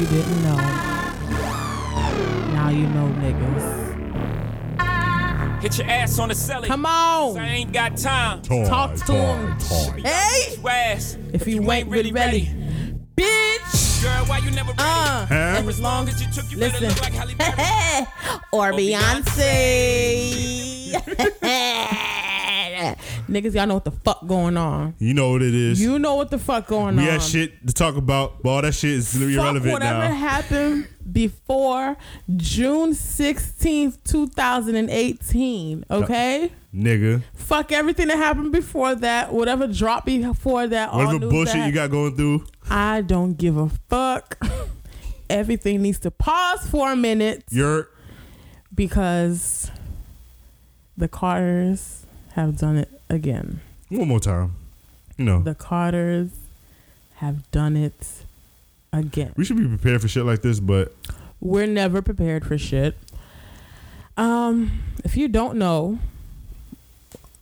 if you didn't know. Now you know, niggas. Hit your ass on the celly. Come on. I ain't got time. Talk to him. Hey, Your ass. if you ain't really ready, bitch. Girl, why you never ready? Uh, Huh? as long as you took, you better listen. look like Halle Berry. or Beyonce. Beyonce. Niggas, y'all know what the fuck going on. You know what it is. You know what the fuck going we on. had shit to talk about, but all that shit is Fuck irrelevant whatever now. happened before June 16th, 2018. Okay? Nigga. Fuck everything that happened before that. Whatever dropped before that. Whatever bullshit that- you got going through. I don't give a fuck. Everything needs to pause for a minute You're because the Carters have done it again. one more time. No. The Carters have done it again. we should be prepared for shit like this, but We're never prepared for shit. Um, if you don't know,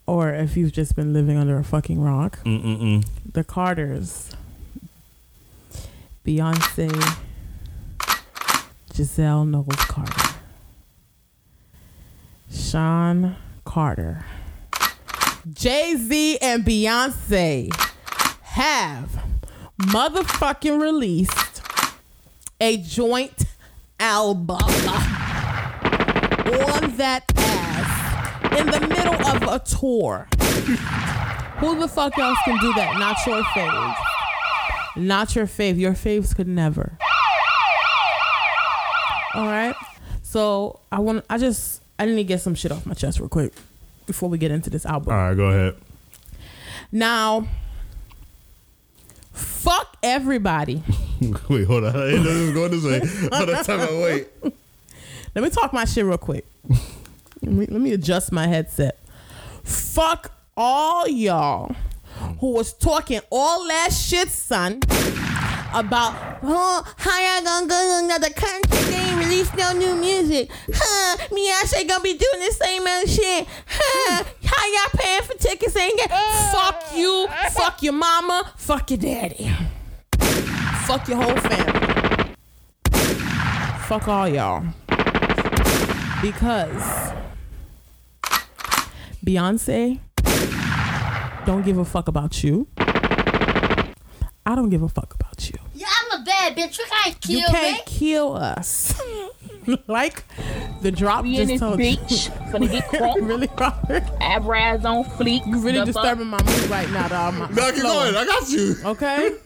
or if you've just been living under a fucking rock, mm-mm-mm. the Carters, Beyonce, Giselle Knowles Carter, Sean Carter, Jay Z, and Beyonce have motherfucking released a joint album on that ass in the middle of a tour. Who the fuck else can do that? Not your fave. Not your fave. Your faves could never. All right. So I want. I just. I need to get some shit off my chest real quick before we get into this album. All right, go ahead. Now, fuck everybody. wait, hold on. I this was going this way. Hold on, time out. Wait. Let me talk my shit real quick. let, me, let me adjust my headset. Fuck all y'all who was talking all that shit, son, about oh, how y'all gonna go to another country? Release no new music. Huh? Beyonce gonna be doing the same old shit. Huh? How y'all paying for tickets? Ain't get fuck you, fuck your mama, fuck your daddy, fuck your whole family. Fuck all y'all because Beyonce don't give a fuck about you. I don't give a fuck about you. Yeah, I'm a bad bitch. You can't kill you can't me. kill us. like the drop We in just this told bitch, finna get crunk. really, Robert? Eyebrows on fleek. You really the fuck- disturbing my mood right now, dog. My, No, keep going. I got you. Okay.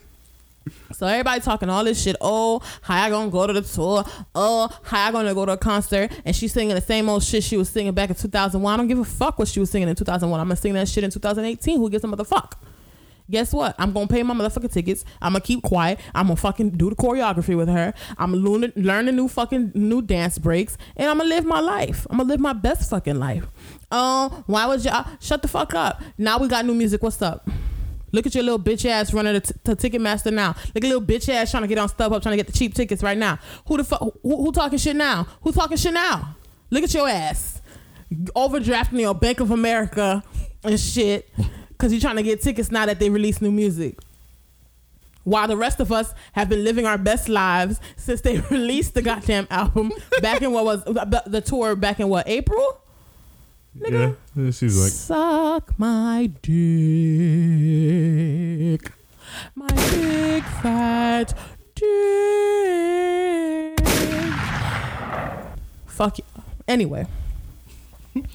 So everybody talking all this shit. Oh, how I gonna go to the tour? Oh, how I gonna go to a concert? And she's singing the same old shit she was singing back in 2001. I don't give a fuck what she was singing in 2001. I'm gonna sing that shit in 2018. Who gives a motherfuck? Guess what? I'm gonna pay my motherfucking tickets. I'm gonna keep quiet. I'm gonna fucking do the choreography with her. I'm gonna learn, the new fucking new dance breaks, and I'm gonna live my life. I'm gonna live my best fucking life. Oh, why would y'all shut the fuck up? Now we got new music. What's up? Look at your little bitch ass running to, t- to Ticketmaster now. Look at little bitch ass trying to get on StubHub, trying to get the cheap tickets right now. Who the fuck? Who, who talking shit now? Who talking shit now? Look at your ass overdrafting your Bank of America and shit because you're trying to get tickets now that they release new music. While the rest of us have been living our best lives since they released the goddamn album back in what was the tour back in what April? Yeah, yeah, she's like, Suck my dick. My big fat dick. Fuck you. Anyway.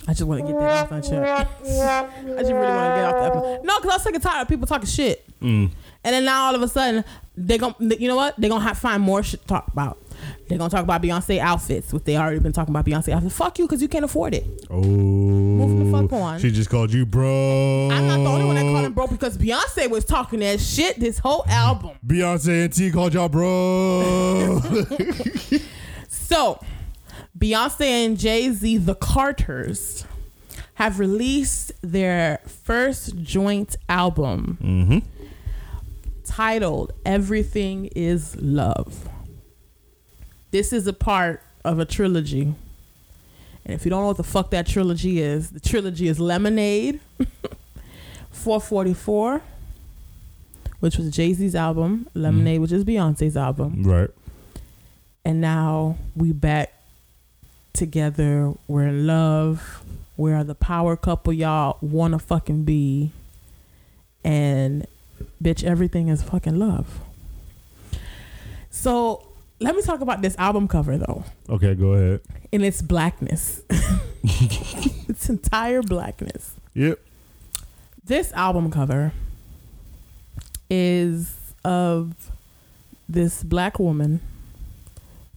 I just want to get that off my chest. I just really want to get off that. No, because I was sick and tired of people talking shit. Mm. And then now all of a sudden, they gon' you know what? They're going to have find more shit to talk about. They're going to talk about Beyonce outfits, which they already been talking about Beyonce outfits. Fuck you, because you can't afford it. oh. Move the fuck on. She just called you bro. I'm not the only one that called him bro because Beyonce was talking that shit this whole album. Beyonce and T called y'all bro. So, Beyonce and Jay Z, the Carters, have released their first joint album mm-hmm. titled Everything is Love. This is a part of a trilogy. And if you don't know what the fuck that trilogy is, the trilogy is Lemonade, 444, which was Jay Z's album, Lemonade, mm-hmm. which is Beyonce's album, right. and now we back together. We're in love. We are the power couple y'all wanna fucking be. And bitch, everything is fucking love. So let me talk about this album cover though, Okay, go ahead. in its blackness, its entire blackness. Yep. This album cover is of this black woman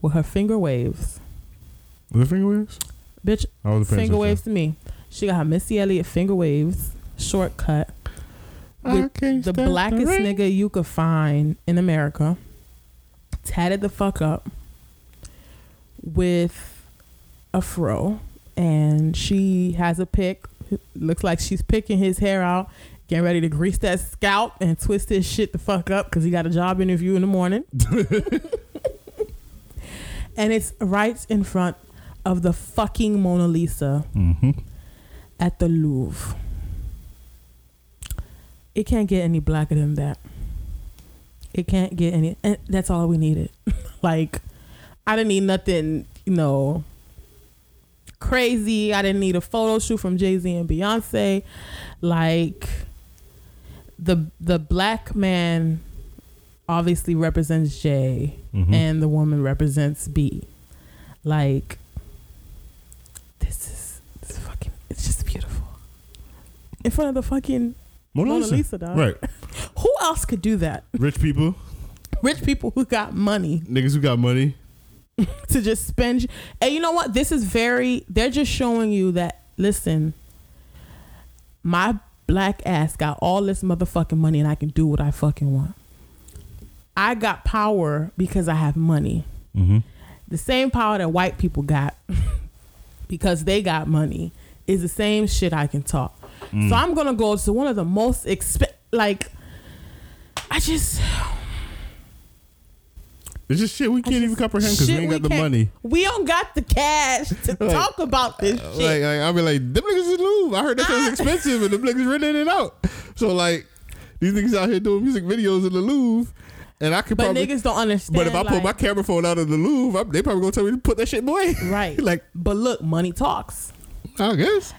with her finger waves. It finger waves? Bitch, was finger waves to me. She got her Missy Elliott finger waves, shortcut. with the blackest nigga you could find in America, tatted the fuck up with a fro, and she has a pick. Looks like she's picking his hair out, getting ready to grease that scalp and twist his shit the fuck up because he got a job interview in the morning. and it's right in front of the fucking Mona Lisa Mm-hmm. at the Louvre. It can't get any blacker than that. It can't get any, and that's all we needed. like, I didn't need nothing, you know, crazy. I didn't need a photo shoot from Jay Z and Beyonce. Like, the the black man obviously represents J, Mhm. and the woman represents B. Like, this is this is fucking. It's just beautiful. In front of the fucking Mona, Mona Lisa. Lisa, dog. Right. Who else could do that? Rich people, Rich people who got money niggas who got money. to just spend. And you know what? This is very. They're just showing you that. Listen, my black ass got all this motherfucking money, and I can do what I fucking want. I got power because I have money. Mm-hmm. the same power that white people got because they got money is the same shit I can talk. Mm. So I'm gonna go to one of the most exp like I just It's just shit we can't just- even comprehend because we ain't got the money. We don't got the cash to Like- talk about this shit. Like, like I'll be like, them niggas is Louvre. I heard that shit expensive and them niggas renting it out. So like, these niggas out here doing music videos in the Louvre, and I could but probably. niggas don't understand. but if I pull my camera phone out of the Louvre, I, they probably gonna tell me to put that shit away. right, like, but look, money talks. I guess.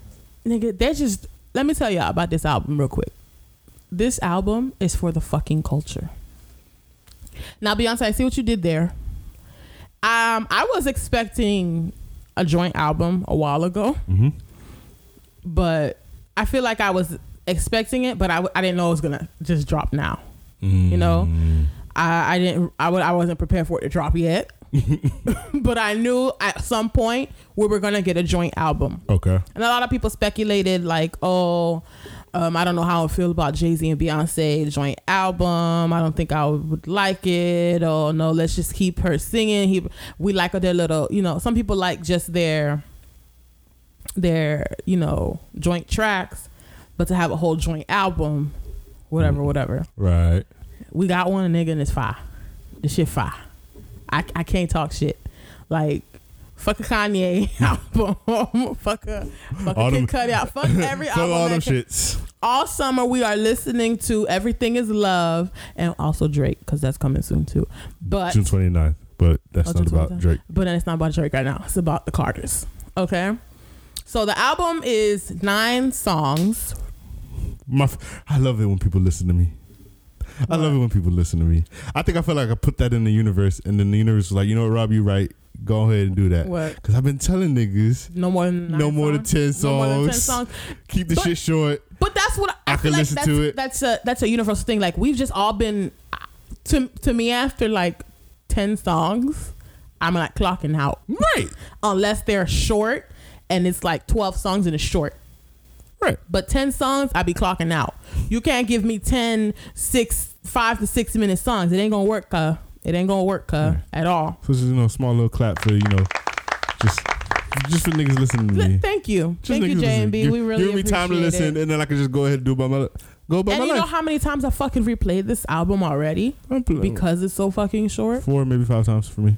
Nigga, they just let me tell y'all about this album real quick. This album is for the fucking culture. Now, Beyonce, I see what you did there. Um, I was expecting a joint album a while ago, Mm-hmm. but I feel like I was expecting it, but I, w- I didn't know it was gonna just drop now. You know, I, I didn't I w- I wasn't prepared for it to drop yet, but I knew at some point we were gonna get a joint album. Okay. And a lot of people speculated, like, oh, um, I don't know how I feel about Jay Z and Beyonce joint album. I don't think I would like it. Or no, let's just keep her singing. He, we like their little, you know. Some people like just their, their, you know, joint tracks, but to have a whole joint album, whatever, whatever. Right. We got one nigga and it's fire. The shit fire. I, I can't talk shit. Like fuck a Kanye album. fuck a fuck All a them- Kid Cudi out. Fuck every Fuck album. all them can- shits. all summer we are listening to Everything Is Love and also Drake because that's coming soon too. But June 29th. But that's Oh, not about Drake. but then it's not about Drake right now. It's about the Carters. Okay. So the album is nine songs. My, f- I love it when people listen to me. I love it when people listen to me. I think I feel like I put that in the universe, and then the universe was like, you know what, Rob, you right. Go ahead and do that. What? Because I've been telling niggas, No more than no more than songs? ten No more than ten songs. songs. Keep the But- shit short. But that's what I, I feel can like listen that's, to it. That's a that's a universal thing. Like we've just all been to to me after like ten songs, I'm like clocking out Right. unless they're short and it's like twelve songs and it's short. Right. But 10 songs, I be clocking out. You can't give me 10, six, five to six minute songs. It ain't gonna work, uh. It ain't gonna work, uh, at all. So just, you know, small little clap for, you know, just just for niggas listening to me. Thank you. Just Thank you, J and B. Give- We really Give me time to listen, it. and then I can just go ahead and do by my go by And my you know how many times I fucking replayed this album already? Because it's so fucking short. four, maybe five times for me.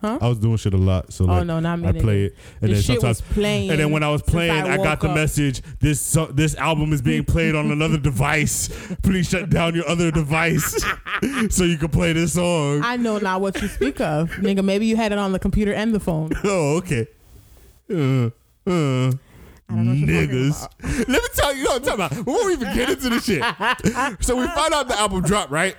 Huh? I was doing shit a lot, so Oh, like, no, not me, I play it, and The then sometimes was playing And then when I was playing, I I, got the up. message: this so, this album is being played on another device. Please shut down your other device so you can play this song. I know not what you speak of, nigga. Maybe you had it on the computer and the phone. oh, okay. Uh, uh. I don't know what you're talking Niggas. Let me tell you, you know what I'm talking about. We even get into the shit. So we find out the album dropped, right?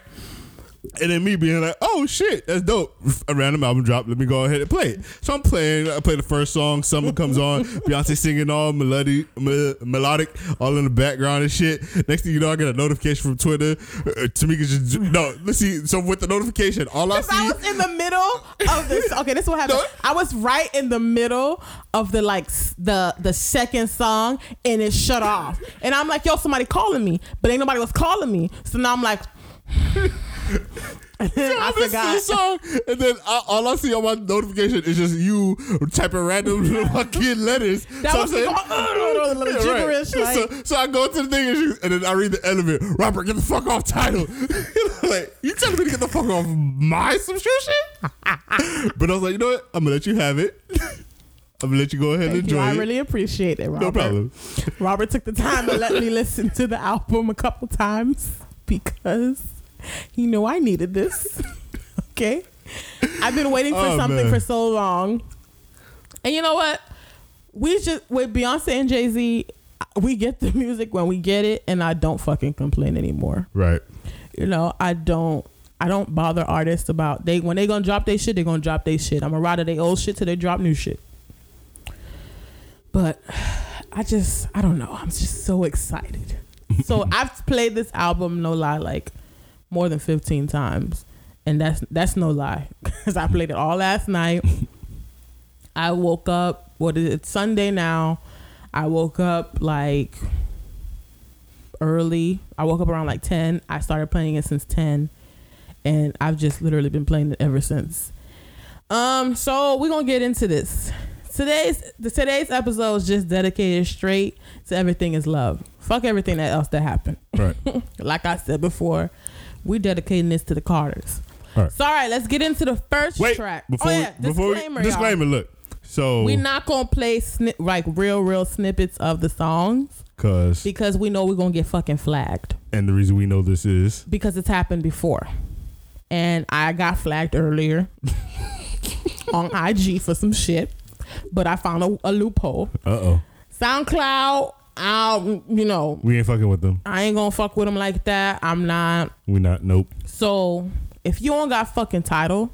And then me being like, oh shit, that's dope. A random album drop. Let me go ahead and play it. So I'm playing. I play the first song. Summer comes on. Beyonce singing all melody, me- melodic, all in the background and shit. Next thing you know, I get a notification from Twitter. Uh, Tamika just no. Let's see. So with the notification, all I Because I was in the middle of this. Okay, this is what happened. No. I was right in the middle of the like the the second song, and it shut off. And I'm like, yo, somebody calling me, but ain't nobody was calling me. So now I'm like, and then I I listen to the forgot. song, and then I, all I see on my notification is just you typing random fucking letters. That so was I'm saying- Yeah, right. So, so I go to the thing and, she, and then I read the element. Robert, get the fuck off Tidal. like you telling me to get the fuck off my subscription? but I was like, you know what? I'm gonna let you have it. I'm gonna let you go ahead and Thank you. enjoy I really appreciate it, Robert. no problem. Robert took the time to let me listen to the album a couple times because he know I needed this. okay. I've been waiting for Oh, something man. for so long. And you know what? We just with Beyonce and Jay Z, we get the music when we get it, and I don't fucking complain anymore. Right. You know, I don't. I don't bother artists about they when they gonna drop their shit. They gonna drop their shit. I'm a ride of their old shit till they drop new shit. But I just I don't know. I'm just so excited. so I've played this album, no lie, like more than 15 times, and that's that's no lie because I played it all last night. I woke up. What is it? Sunday now. I woke up like early. I woke up around like 10. I started playing it since 10 and I've just literally been playing it ever since. Um so we're going to get into this. Today's the today's episode is just dedicated straight to everything is love. Fuck everything that else that happened. Right. like I said before, we dedicating this to the Carters. All right. So all right, let's get into the first Wait. track. Before oh yeah, we, before disclaimer, we, y'all. disclaimer. Look. So We're not gonna play sni- like real, real snippets of the songs cause because we know we're gonna get fucking flagged and the reason we know this is because it's happened before, and I got flagged earlier on IG for some shit, but I found a, a loophole. uh oh SoundCloud, I you know we ain't fucking with them. I ain't gonna fuck with them like that. I'm not. We not. Nope. So if you don't got fucking Tidal,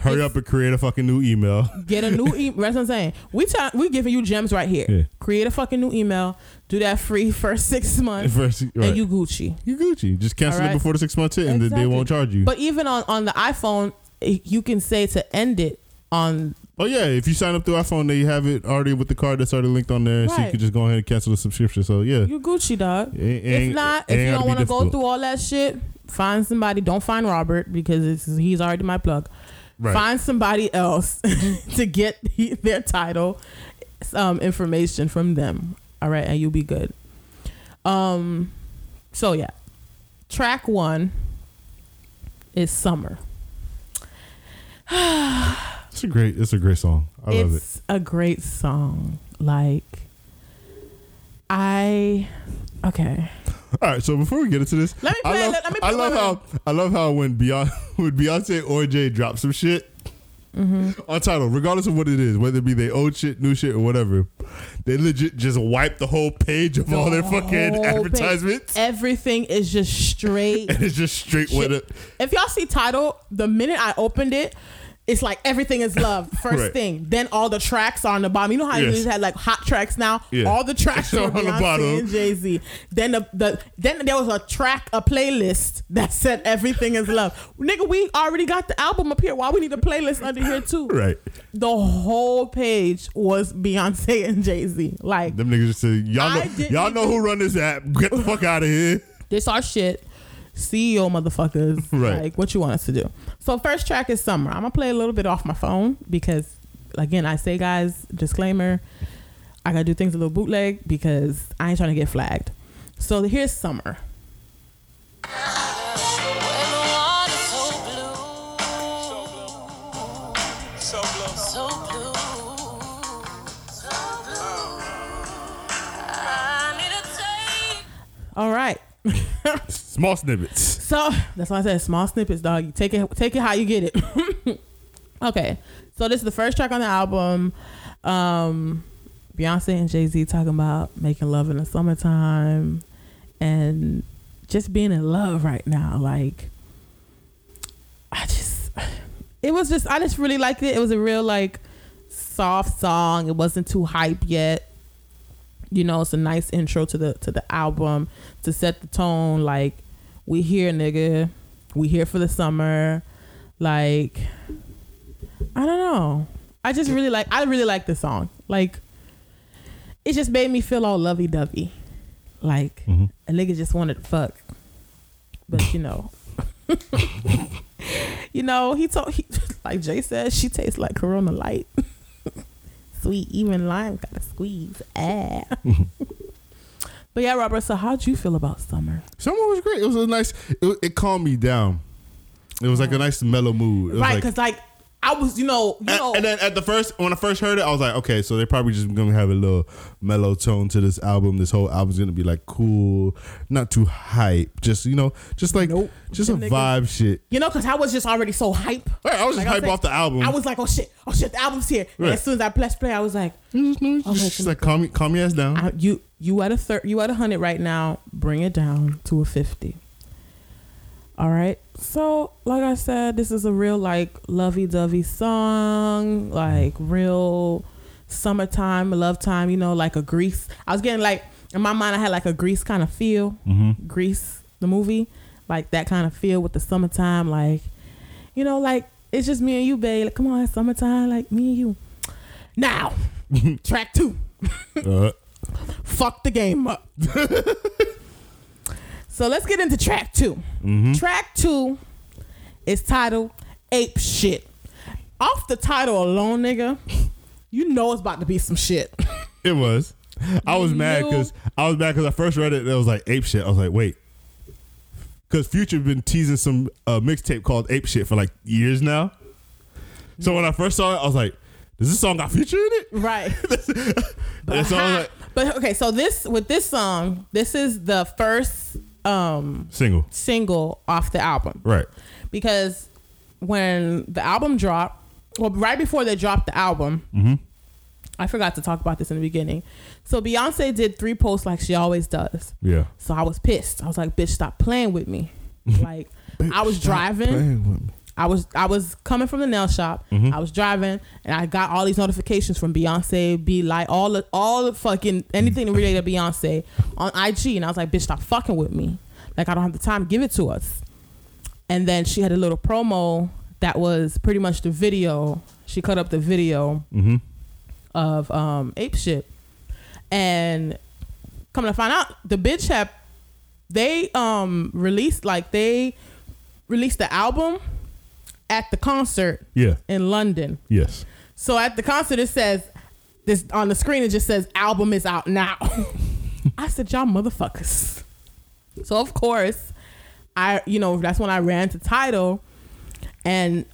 Hurry up and create a fucking new email. Get a new email. That's what I'm saying. We tell we giving you gems right here. Yeah. Create a fucking new email. Do that free first six months, First, right. and you Gucci. You Gucci. Just cancel All it before the six months hit, and then they won't charge you. But even on on the iPhone, you can say to end it on. Oh yeah, if you sign up through iPhone, they have it already with the card that's already linked on there, so you Right. can just go ahead and cancel the subscription. So yeah, You Gucci dog. It- it if not, it if ain't you gotta don't be want to go difficult. through all that shit, find somebody. Don't find Robert because it's, he's already my plug. Right. Find somebody else to get he- their Tidal, um, information from them. All right, and you'll be good. Um, so yeah, track one is summer. It's a great, it's a great song. I love it. it's a great song. Like, I okay. All right, so before we get into this, Let me I love, let- me I love how I love how when Beyonce when Beyonce or Jay drop some shit Mm-hmm. on Tidal, regardless of what it is, whether it be their old shit, new shit, or whatever, they legit just wipe the whole page of all their fucking advertisements, Everything is just straight. and it's just straight with it. if y'all see Tidal, the minute I opened it, it's like everything is love. First Right. thing. Then all the tracks are on the bottom. You know how Yes. you just had like hot tracks now? Yeah. All the tracks are On on the Beyonce bottom. and Jay Z. Then the, the then there was a track, a playlist that said everything is love. Nigga, we already got the album up here. Why we need a playlist under here too? Right, The whole page was Beyonce and Jay Z. Like them niggas just said, y'all know, y'all know who run this app. Get the fuck out of here. this our shit. CEO motherfuckers. Right. Like, what you want us to do? So, first track is Summer. I'm going to play a little bit off my phone because, again, I say, guys, disclaimer, I got to do things a little bootleg because I ain't trying to get flagged. So, here's Summer. All right. Small snippets. So that's why I said small snippets, dog. You take it, take it how you get it. okay, so this is the first track on the album. Um, Beyonce and Jay Z talking about making love in the summertime and just being in love right now. Like, I just, it was just, I just really liked it. It was a real like soft song. It wasn't too hype yet. You know, it's a nice intro to the to the album to set the tone. Like, we here, nigga. We here for the summer. Like, I don't know. I just really like. I really like this song. Like, it just made me feel all lovey dovey. Like Mhm. a nigga just wanted to fuck, but you know, you know, he told he like Jay said, she tastes like Corona Light. Sweet, even lime got to squeeze. Ah. But yeah, Robert. So how'd you feel about summer? Summer was great. It was a nice. It, it calmed me down. It was like a oh. nice mellow mood. It Right, like- because like I was, you know, you and, know, and then at the first, when I first heard it, I was like, okay, so they're probably just gonna have a little mellow tone to this album. This whole album's gonna be like cool, not too hype. Just you know, just like Nope. just a niggas- vibe shit. you know, because I was just already so hype. Right, I was just Like I hype said, off the album. I was like, oh shit, oh shit, the album's here. And Right. as soon as I pressed play, I was like, just, Okay, just like calm, me- calm your ass down. I, you you at a third, you at a hundred right now. Bring it down to a fifty. All right. So, like I said, this is a real like lovey-dovey song, like real summertime, love time. You know, like a Grease. I was getting like in my mind, I had like a Grease kind of feel. Mm-hmm. Grease, the movie, like that kind of feel with the summertime, like you know, like it's just me and you, babe. Like, come on, summertime, like me and you. Now, track two. Uh, Fuck the game up. so let's get into track 2 Mm-hmm. Track two is titled Ape Shit. Off the title alone, nigga, you know it's about to be some shit. it was. I was You mad because I was mad because I first read it. and It was like ape shit. I was like, wait, because Future been teasing some uh, mixtape called Ape Shit for like years now. So when I first saw it, I was like, does this song got Future in it? right. And so I was like, but okay, so this with this song, this is the first um single, single off the album. right? because when the album dropped, well, right before they dropped the album, Mm-hmm. I forgot to talk about this in the beginning. So Beyonce did three posts like she always does. Yeah. So I was pissed. I was like, "Bitch, stop playing with me!" like I was driving. Playing with me. I was I was coming from the nail shop. Mhm. I was driving, and I got all these notifications from Beyonce, be like all the all the fucking anything related to Beyonce on IG, and I was like, "Bitch, stop fucking with me! Like I don't have the time. Give it to us." And then she had a little promo that was pretty much the video. She cut up the video Mm-hmm. of um ape shit, and coming to find out, the bitch had they um released like they released the album at the concert Yeah. in London. Yes. So at the concert, it says this on the screen. It just says album is out now. I said, y'all motherfuckers. So of course, I you know that's when I ran to Tidal, and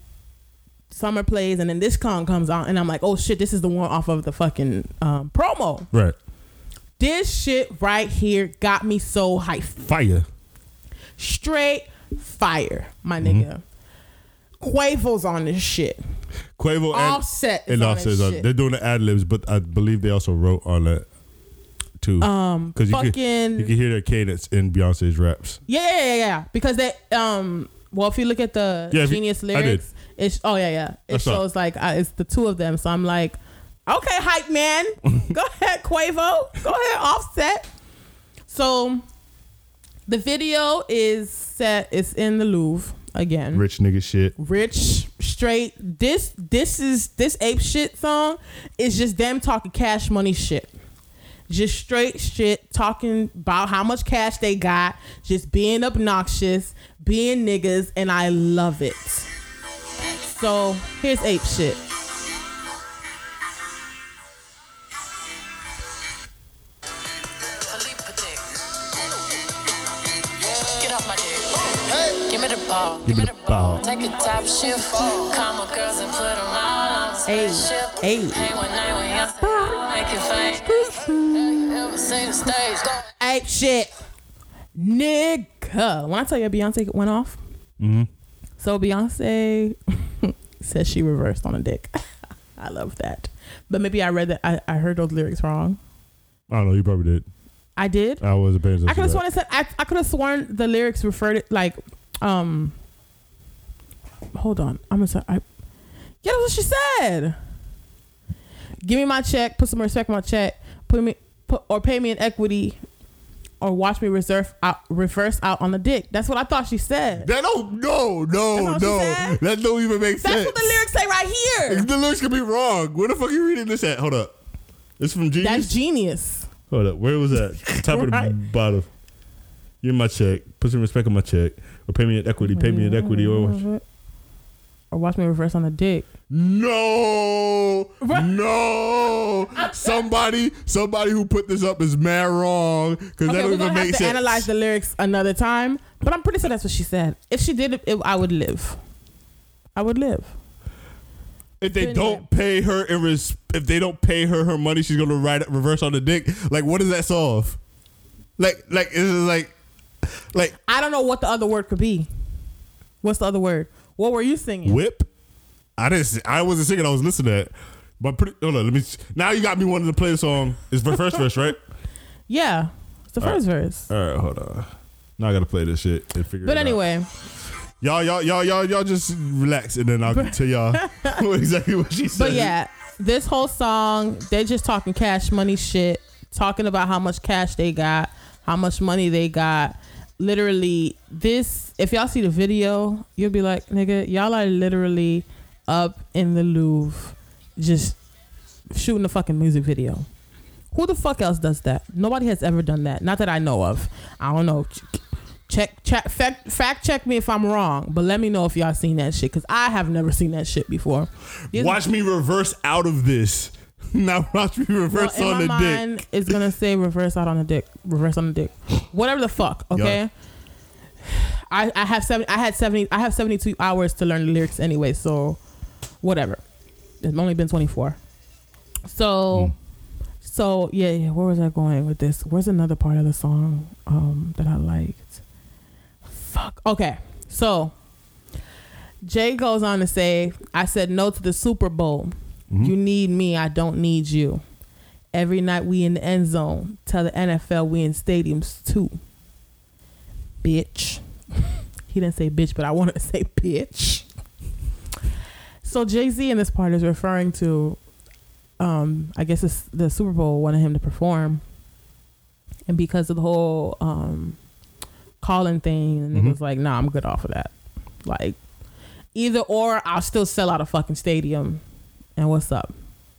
summer plays, and then this song comes on, and I'm like, oh shit, this is the one off of the fucking um, promo. Right. This shit right here got me so hyped. Fire. Straight fire, my Mm-hmm. nigga. Quavo's on this shit. Quavo and Offset is and on Offset this is on- shit. They're doing the ad libs, but I believe they also wrote on it too. Um, 'Cause you fucking could, you can hear their cadence in Beyonce's raps. yeah, yeah, yeah, yeah. Because they um, well, if you look at the Yeah, if you- Genius I did. lyrics, it's oh yeah, yeah. It I saw it. shows like uh, it's the two of them. So I'm like, okay, hype man, go ahead, Quavo, go ahead, Offset. So the video is set. It's in the Louvre again. Rich nigga shit. rich straight this this is this ape shit song is just them talking cash money shit just straight shit talking about how much cash they got just being obnoxious being niggas and i love it so here's ape shit Give me the ball. Take a top shift. Call my girls and put them all on Hey, spaceship. hey. Hang one night when y'all make it famous. Ever seen the stage? Go. shit nigga Huh. When I tell you Beyonce went off, Mhm. so Beyonce says she reversed on a dick. I love that. But maybe I read that I, I heard those lyrics wrong. I don't know. You probably did. I did. I wasn't paying attention. I could have sworn it said I, I could have sworn the lyrics referred it like um hold on. I'm gonna say I Yeah, that's what she said. Give me my check, put some respect on my check, put me put or pay me in equity or watch me reserve out reverse out on the dick. That's what I thought she said. That don't no no no. what she said? That don't even make That's sense. That's what the lyrics say right here. The lyrics could be wrong. Where the fuck are you reading this at? Hold up. It's from Genius. That's genius. Hold up. Where was that? Top of the Right. bottom. Give me my check. Put some respect on my check. Or pay me in equity. Pay me in equity. Or Or watch me reverse on the dick. no, no. Somebody, somebody who put this up is mad wrong because Okay, that gonna even have make to analyze the lyrics another time. But I'm pretty sure that's what she said. If she did it, I would live. I would live. if they Anyway. don't pay her in res- if they don't pay her her money, she's gonna write it reverse on the dick. Like, what does that solve? Like, like is it like, like I don't know what the other word could be. What's the other word? What were you singing? whip? I didn't. I wasn't singing. I was listening to it. But pretty. Hold on. Let me. Now you got me wanting to play the song. It's the first verse, right? Yeah, it's the All right. first verse. All right. Hold on. Now I gotta play this shit and figure But it out. But anyway, y'all, y'all, y'all, y'all, y'all just relax, and then I'll tell y'all exactly what she said. but yeah, this whole song they're just talking cash money shit, talking about how much cash they got, how much money they got. Literally, this if y'all see the video, you'll be like, nigga, y'all are literally up in the Louvre, just shooting a fucking music video. Who the fuck else does that? Nobody has ever done that. Not that I know of. I don't know. Check, check, fact, fact check me if I'm wrong, but let me know if y'all seen that shit because I have never seen that shit before. Watch me reverse out of this. Now watch me reverse in on the my dick. mind, it's gonna say reverse out on the dick, reverse on the dick, whatever the fuck. Okay. I, I have seven. I had seventy. I have seventy two hours to learn the lyrics anyway. So, whatever. It's only been twenty four. So, so yeah, yeah. Where was I going with this? Where's another part of the song um, that I liked? Fuck. Okay. So, Jay goes on to say, "I said no to the Super Bowl. You need me. I don't need you. Every night we in the end zone. Tell the NFL we in stadiums too. Bitch. he didn't say bitch, but I wanted to say bitch. So Jay Z in this part is referring to, um, I guess it's the Super Bowl wanted him to perform, and because of the whole um, calling thing, and it Mhm. was like, nah, I'm good off of that. Like, either or, I'll still sell out a fucking stadium. And what's up?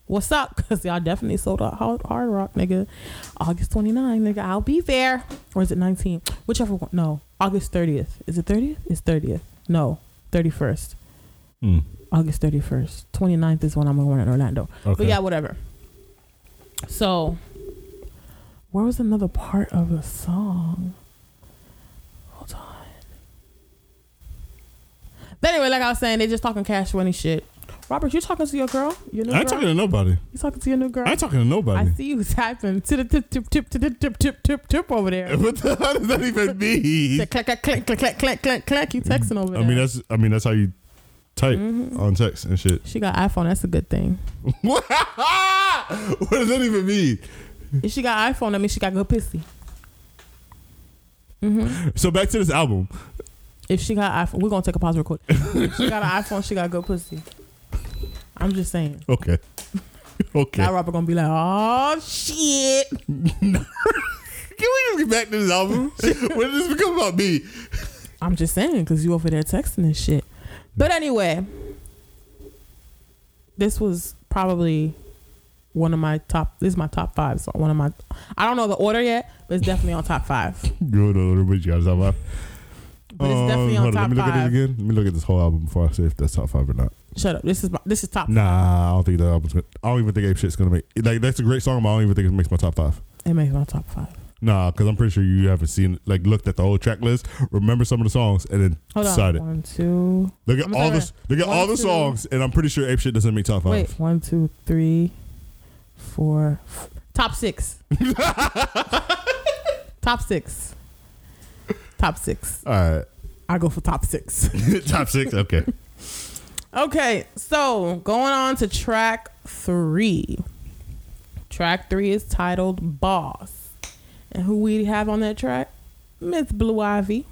What's up? Because y'all definitely sold out hard, hard Rock, nigga. August 29, nigga. I'll be there. Or is it 19? Whichever one. No. August 30th. Is it 30th? It's 30th. No. 31st. Mm. August 31st. 29th is when I'm going in Orlando. Okay. But yeah, whatever. So, where was another part of the song? Hold on. But anyway, like I was saying, they just talking cash money shit. Robert, you talking to your girl. Your new I ain't girl? talking to nobody. You talking to your new girl? I ain't talking to nobody. I see you tapping to the tip, tip, tip, tip, tip, tip, tip, tip over there. What the hell does that even mean? The click, click, click, click, click, click, click, click. You mm-hmm. texting over there. I mean, that's I mean that's how you type mm-hmm. on text and shit. She got iPhone. That's a good thing. what does that even mean? If she got iPhone, that means she got good pussy. Mm-hmm. So back to this album. If she got iPhone, we're gonna take a pause real quick. If she got an iPhone. She got good pussy. I'm just saying. Okay. Okay. Now Robert gonna be like, oh shit. Can we just get back to this album? when did this become about me? I'm just saying because you over there texting and shit. But anyway, this was probably one of my top. This is my top five. So one of my, I don't know the order yet, but it's definitely on top five. Good to what you guys talking about. But it's definitely um, on hold top Let me look at it again. Let me look at this whole album before I say if that's top five or not. Shut up. This is my, this is top. Nah, I don't think the album's gonna. I don't even think Ape Shit's gonna make. Like that's a great song, but I don't even think it makes my top five. It makes my top five. Nah, because I'm pretty sure you haven't seen like looked at the whole track list, remember some of the songs, and then Hold on. decided. One, two. Look at I'm all this. Look at One, all the two. songs, and I'm pretty sure Ape Shit doesn't make top five. Wait. One, two, three, four. f- Top six. top six. Top six. All right. I go for top six. Top six. Okay. okay, so going on to track three. Track three is titled Boss. And who we have on that track? Miss Blue Ivy.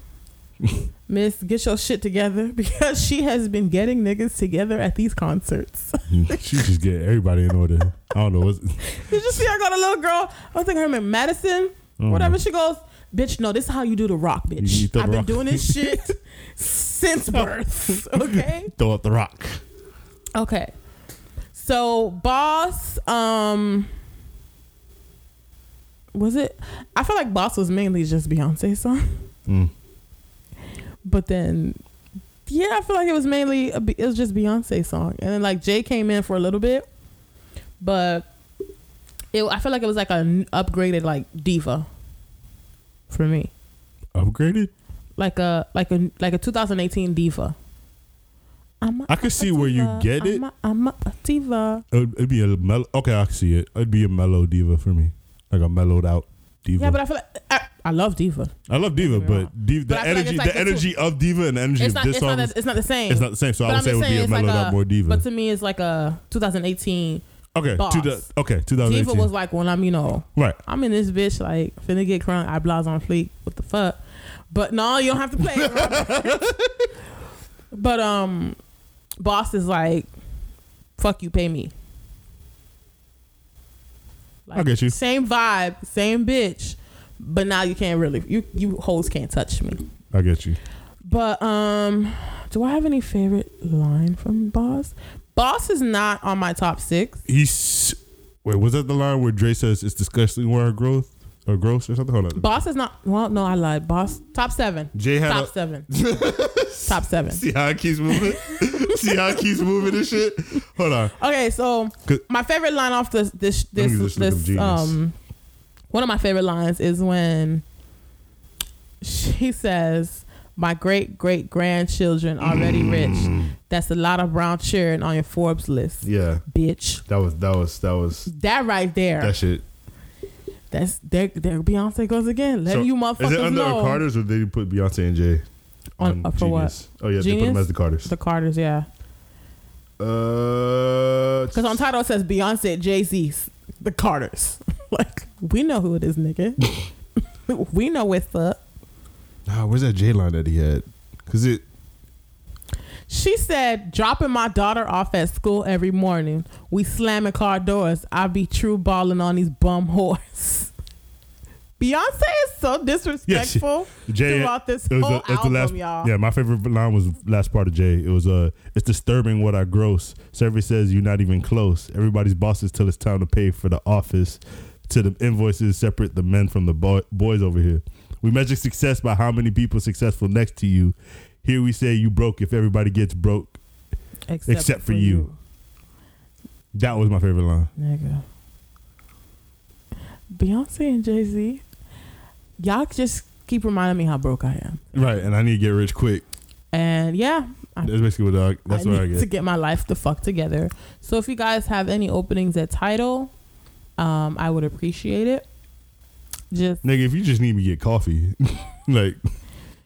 Miss, get your shit together because she has been getting niggas together at these concerts. Mm, she just get everybody in order. I don't know what's. Did you see her got a little girl? I think her name is Madison. Oh, Whatever she goes, bitch. No, this is how you do the rock, bitch. the I've been doing this shit since birth. Okay. Throw up the rock. Okay. So Boss, um was it I feel like Boss was mainly just Beyonce's song. Mm. But then yeah, I feel like it was mainly a, it was just Beyonce song. And then like Jay came in for a little bit. But it I feel like it was like an upgraded like diva for me. Upgraded. Like a like a like a 2018 diva. I'm a- I could see where you get it. I'm a, I'm a diva. It'd, it'd be a mellow. Okay, I can see it. It'd be a mellow diva for me, like a mellowed out diva. Yeah, but I feel like I, I love diva. I love diva, Don't get me wrong. but diva, the I feel like energy, like the energy of diva and the energy It's of this It's not. song, is- it's not the same. it's not the same. So I But would I'm say it would be a it's like a- out more diva. But to me, it's like a 2018 okay, boss. to the, okay, 2018. diva was like when I'm, you know, right. I'm in this bitch like finna get crunk, eyebrows on fleek. What the fuck? But no, you don't have to play. it, but um, boss is like, fuck you, pay me. I get you. Same vibe, same bitch, but now you can't really you you hoes can't touch me. I get you. But um, do I have any favorite line from Boss? Boss is not on my top six. He's wait. Was that the line where Dre says it's disgusting where growth or gross or something? Hold on. Boss is not. Well, no, I lied. Boss top seven. Jay had top a- seven. top seven. See how it keeps moving. See how it keeps moving and shit. Hold on. Okay, so my favorite line off this this this just look up this um one of my favorite lines is when she says, "My great great grandchildren already rich. That's a lot of brown cheering on your Forbes list, Yeah, bitch." that was that was that was That right there. that shit. That's there. There Beyonce goes again. Letting So, you motherfuckers know. Is it under know the Carters or did you put Beyonce and Jay On- uh, for what? Oh yeah, they put them as the Carters. the Carters. Yeah, Uh, because on Tidal it says Beyonce, Jay Z, the Carters. like we know who it is, nigga. we know what's up. nah, where's that J line that he had? Cause it She said, dropping my daughter off at school every morning. We slamming car doors. I be true balling on these bum whores. Beyonce is so disrespectful Jay throughout this whole was album, last, y'all. Yeah, my favorite line was last part of Jay. It was uh, it's disturbing what I gross. Survey says you're not even close. Everybody's bosses till it's time to pay for the office. To the invoices separate the men from the boy, boys over here. We measure success by how many people successful next to you. Here we say you broke if everybody gets broke. Except for you. That was my favorite line. Nigga. Beyonce and Jay Z, y'all just keep reminding me how broke I am. Right, and I need to get rich quick. And yeah, I That's basically what I, that's I what I get. to get my life the fuck together. So if you guys have any openings at Tidal, um, I would appreciate it. Just Nigga, if you just need me to get coffee, like,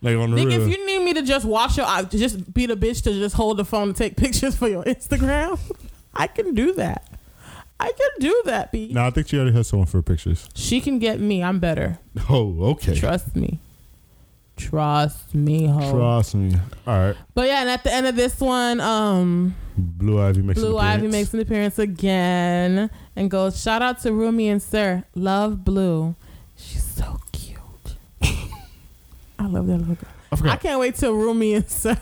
like on the Nigga, real. if you need me to just wash your, I just be the bitch to just hold the phone and take pictures for your Instagram, I can do that. I can do that, B. no, I think she already has someone for pictures. She can get me. I'm better. Oh, okay. Trust me. Trust me, ho. Trust me. All right. But yeah, and at the end of this one, um, Blue Ivy makes Blue an Ivy appearance. makes an appearance again and goes, "Shout out to Rumi and Sir. Love Blue. She's so love that little girl. I I can't wait till Rumi and Sir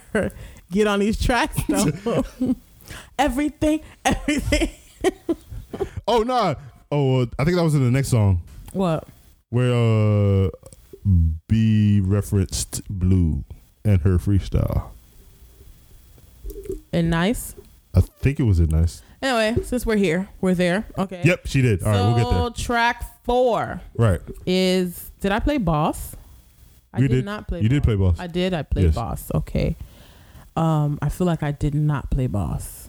get on these tracks though. everything, everything. Oh nah. Oh, uh, I think that was in the next song What? where uh B referenced Blue and her freestyle. And nice. I think it was in nice. Anyway, since we're here, we're there. Okay. Yep, she did. All right, so we'll get there. So track four. Right. is. Did I play Boss? I You did, did. not play. You did play Boss. I did. I played Yes. Boss. Okay. Um, I feel like I did not play Boss.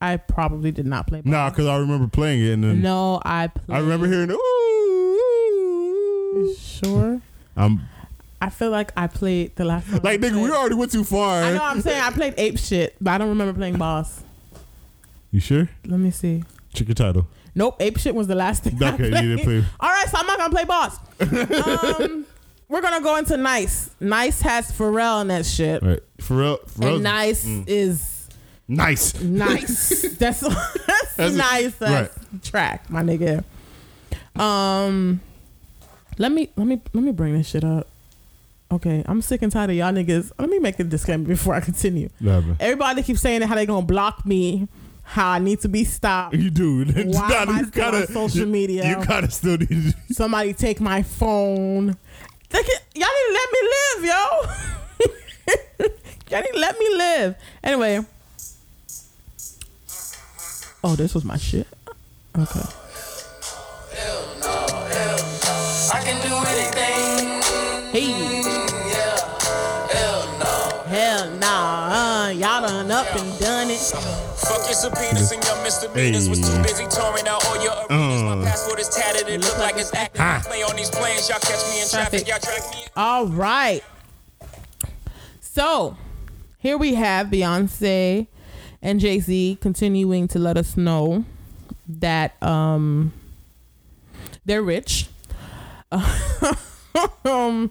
I probably did not play Boss. Nah, because I remember playing it and then no, I played. I remember hearing ooh. Sure. I'm I feel like I played the last time. Like nigga, we already went too far. I know. I'm saying I played ape shit, but I don't remember playing boss. You sure? Let me see. Check your Tidal. Nope, ape shit was the last thing. I Okay, you didn't play. All right, so I'm not gonna play boss. um, we're gonna go into nice. Nice has Pharrell in that shit, Right. Pharrell. Pharrell and nice Mm. is nice. nice. that's that's, That's a- nice. That's track, my nigga. Um, let me let me let me bring this shit up. Okay, I'm sick and tired of y'all niggas. Let me make a disclaimer before I continue. Never. Everybody keeps saying how they gonna block me, how I need to be stopped. You do. Why Nah, am I you still gotta- social you- media? You gotta still need to. Somebody take my phone. They can, y'all need to let me live, yo. y'all to let me live. Anyway. Oh, this was my shit. Okay. I can do anything. Hey. Hell nah. Uh, y'all done up and done it. Fuck your subpoenas and your misdemeanors. Was too busy touring out all your arenas. My passport is tatted. It look like it's active. I play on these planes. Y'all catch me in traffic. Y'all track me. All right. So here we have Beyonce and Jay Z continuing to let us know that um they're rich. um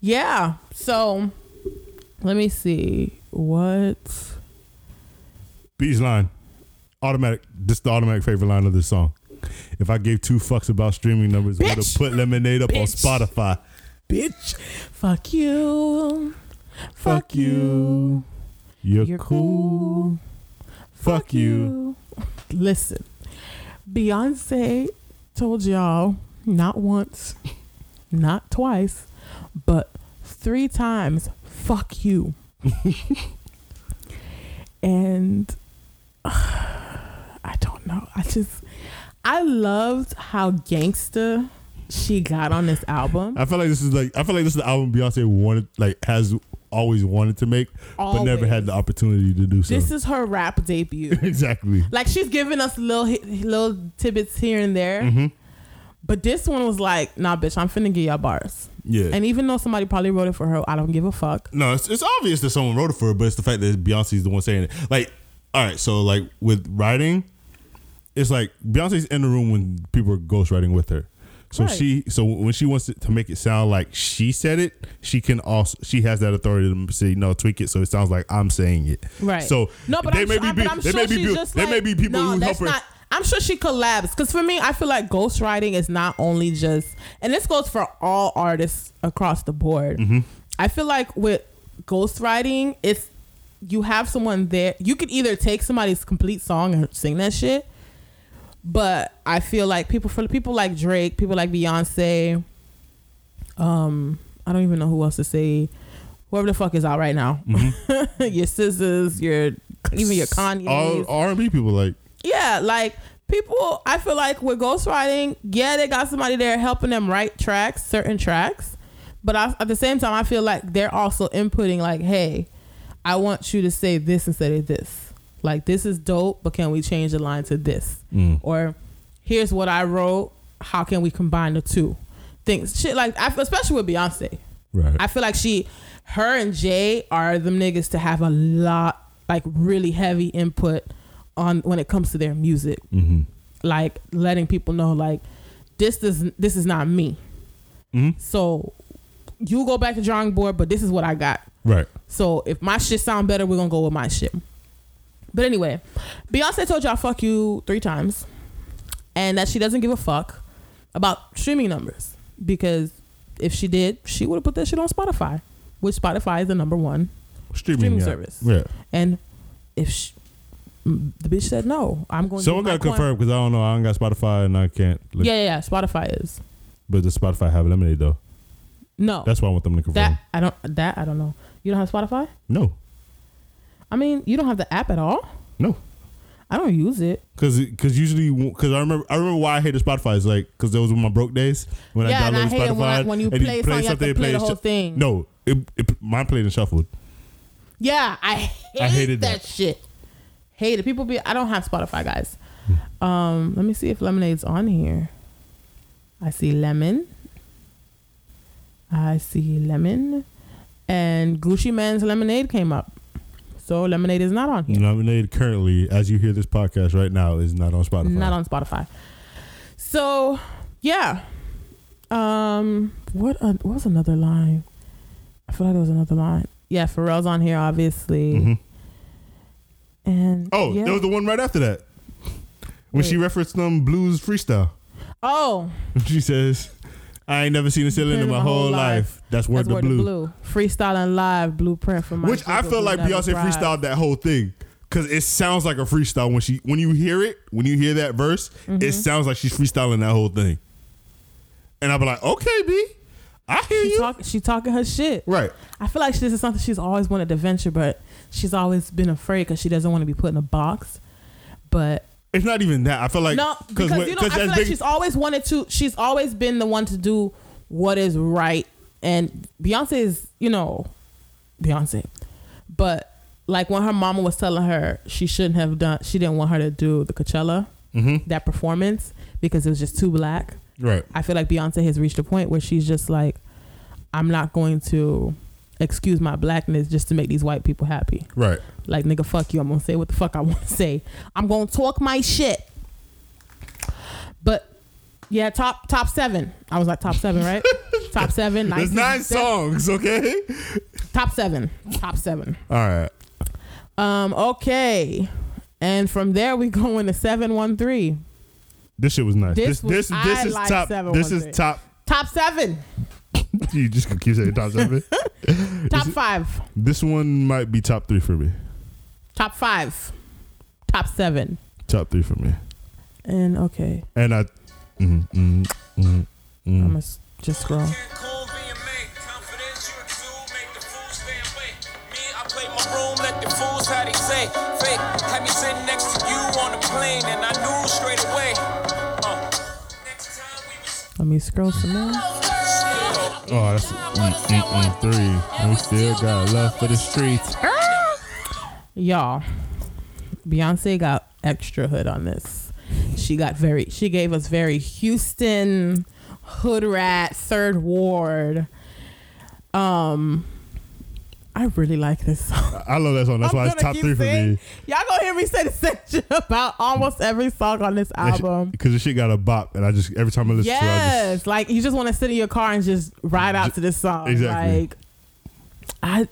yeah. So let me see what Beach line. Automatic. This is the automatic favorite line of this song. If I gave two fucks about streaming numbers, I would have put Lemonade up on Spotify. bitch. Fuck you. Fuck you. You're, You're cool. cool. Fuck you. Listen, Beyonce told y'all not once, not twice, but three times, fuck you. and I don't know. I just, I loved how gangsta she got on this album. I feel like this is like I feel like this is the album Beyonce wanted like has always wanted to make, but never had the opportunity to do so. This is her rap debut. exactly. Like she's giving us little little tidbits here and there. Mm-hmm. But this one was like, nah, bitch, I'm finna get y'all bars. Yeah. And even though somebody probably wrote it for her, I don't give a fuck. No, it's, it's obvious that someone wrote it for her, but it's the fact that Beyonce's the one saying it. Like, all right, so like with writing, it's like Beyonce's in the room when people are ghostwriting with her. So Right. she, so when she wants it to make it sound like she said it, she can also she has that authority to say no, tweak it so it sounds like I'm saying it. Right. So no, but they I'm may sure, be, they sure may be, she's people- just there like, may be people no, who help her. not. I'm sure she collabs because for me, I feel like ghostwriting is not only just, and this goes for all artists across the board. Mm-hmm. I feel like with ghostwriting, it's you have someone there. You could either take somebody's complete song and sing that shit, but I feel like people for people like Drake, people like Beyonce, um, I don't even know who else to say. Whoever the fuck is out right now, your scissors, your even your Kanye. all R and B people like Yeah, like people, I feel like with ghostwriting, yeah, they got somebody there helping them write tracks, certain tracks, but I, at the same time, I feel like they're also inputting, like, hey, I want you to say this instead of this. Like, this is dope, but can we change the line to this? Mm. Or here's what I wrote. How can we combine the two things? Shit, like, I, especially with Beyonce. right. I feel like she, her and Jay are them niggas to have a lot, like really heavy input on when it comes to their music. mm-hmm. Like letting people know, like this is this is not me. Mhm. So you go back to drawing board, but this is what I got. right. So if my shit sound better, we're gonna go with my shit. But anyway, Beyonce told y'all fuck you three times, and that she doesn't give a fuck about streaming numbers because if she did, she would have put that shit on Spotify, which Spotify is the number one. Streaming, Streaming service. Yeah. And if she, the bitch said no, I'm going. Someone got to confirm because I don't know. I don't got Spotify and I can't. Look. Yeah, yeah, yeah, Spotify is But does Spotify have Lemonade though? no. That's why I want them to confirm. that I don't. That I don't know. You don't have Spotify? no, I mean, you don't have the app at all. no. I don't use it. Cause, cause usually, cause I remember, I remember why I hated Spotify is like, cause those were my broke days when Yeah, I and I downloaded hate it Spotify. when I- when you and play song, you have to it play the whole sh- thing. No, it, it, mine played and shuffled. Yeah, I hate I hated that, that. shit. Hate it. People be. I don't have Spotify, guys. Um, let me see if Lemonade's on here. I see lemon. I see lemon, and Gucci Mane's lemonade came up. So lemonade is not on here. Lemonade currently, as you hear this podcast right now, is not on Spotify. Not on Spotify. So yeah. Um what uh, what was another line? I feel like there was another line. Yeah, Pharrell's on here obviously. Mhm. And Oh, yeah. there was the one right after that. When she referenced them blues freestyle. Oh, She says, I ain't never seen a ceiling in my whole life. That's word that's the word blue. the blue. Freestyling live blueprint from my Which I feel like Beyonce freestyled that whole thing. Cause it sounds like a freestyle when she when you hear it, when you hear that verse, Mm-hmm. it sounds like she's freestyling that whole thing. And I'll be like, okay, B, I hear She you. talk she talking her shit. right. I feel like this is something she's always wanted to venture, but she's always been afraid because she doesn't want to be put in a box. But It's not even that. I feel like no, because when- you know, I feel like big- she's always wanted to. She's always been the one to do what is right, and Beyonce is, you know, Beyonce. But like when her mama was telling her she shouldn't have done, she didn't want her to do the Coachella Mhm. that performance because it was just too black. right. I feel like Beyonce has reached a point where she's just like, I'm not going to excuse my blackness just to make these white people happy. Right. Like nigga, fuck you. I'm gonna say what the fuck I want to say. I'm gonna talk my shit. But yeah, top top seven. I was like top seven, right? top seven. There's 19 nine songs, okay? Top seven. Top seven. All right. Um. Okay. And from there we go into seven one three. This shit was nice. This This was- this this, is like top. seven This is top. Top seven. You just gonna keep saying top seven. Top five. this one might be top three for me. Top five. Top seven. Top three for me. And okay, And I. Mm, mm, mm, I'm gonna s- just scroll. Cool being made, confidential exude, make the fools stay away. Me, I play my room, let the fools how they say. Fake, had me sitting next to you on the plane, and I knew straight away. Uh, next time we was Let me scroll some more. Oh, that's mm, mm, mm, three. And we still got love for the streets. Y'all, Beyonce got extra hood on this. She got very, she gave us very Houston, hood rat, third ward. Um, I really like this song. I love that song. That's I'm why it's top three for me. Y'all gonna hear me say the same shit about almost every song on this album. Because the shit got a bop, and I just every time I listen to it, Yes, like you just want to sit in your car and just ride out to this song. Exactly. Like, I,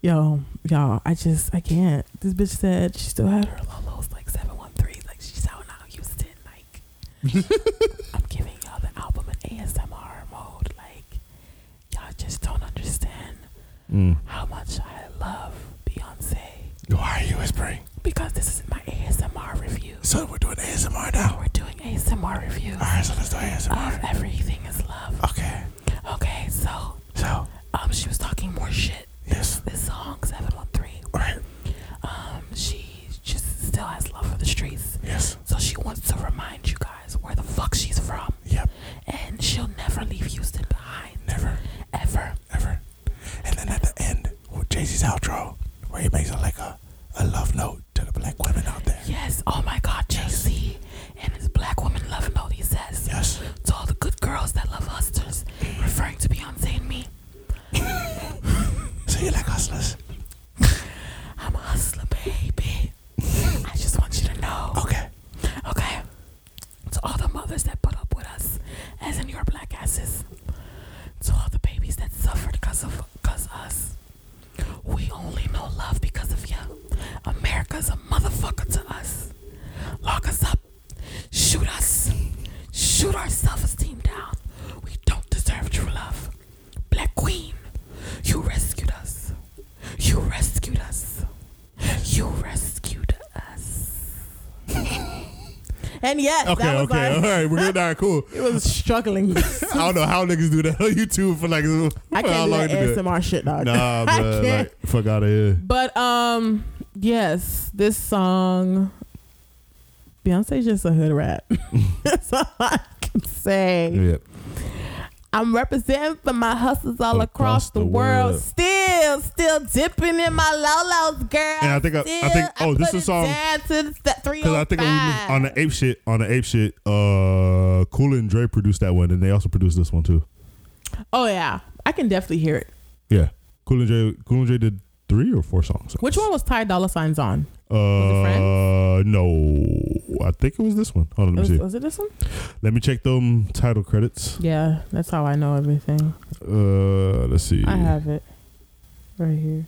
yo, y'all, I just, I can't. This bitch said she still had her lolos like seven one three. Like she's out now, Houston. Like, I'm giving y'all the album in ASMR mode. Like, y'all just don't Mm. how much I love Beyonce Why are you whispering? because this is my ASMR review. So we're doing ASMR now. We're doing ASMR review All right, so let's do ASMR. of Everything Is Love. Okay. Okay, so So um, she was talking more shit. yes, This song, 713, right. um, she just still has love for the streets. Yes. So she wants to remind you guys where the fuck she's from. Yep. And she'll never leave Houston behind. Never. Ever. Ever. And then at the end, with Jay Z's outro, where he makes it like a, a love note to the black women out there. Yes. Oh my God, Jay-Z. And his black woman love note, he says. Yes. To all the good girls that love hustlers, referring to Beyonce and me. So you like hustlers? I'm a hustler, baby. I just want you to know. Okay. Okay. To all the mothers that put up with us, as in your black asses. To all the babies that suffered because of because us. We only know love because of you. America's a motherfucker to us. Lock us up. Shoot us. Shoot our self-esteem down. We don't deserve true love. Black Queen, you rescued us. You rescued us. You rescued us. And yes, Okay. that was Okay. All right. We're good. All right. Cool. it was struggling. I don't know how niggas do that on YouTube for like I for how can't do long that they do it. ASMR shit, dog. Nah, I can't. Like, fuck out of here. But um, yes, this song, Beyonce's just a hood rat. That's all I can say. Yeah. I'm representing for my hustles all Across across, the, the world. world. Still, still still dipping in my lolos, girl. And I think I- I think- oh, this is a song- down to the st- Because I think was on the ape shit. On the ape shit, uh, Cool and Dre produced that one, and they also produced this one too. Oh yeah, I can definitely hear it. Yeah, Cool and J. Cool and J did three or four songs. Which one was Ty Dolla Signs on? Uh, no, I think it was this one. Hold on, let Was, me see. was it this one? Let me check them title credits. Yeah, that's how I know everything. Uh, let's see. I have it right here.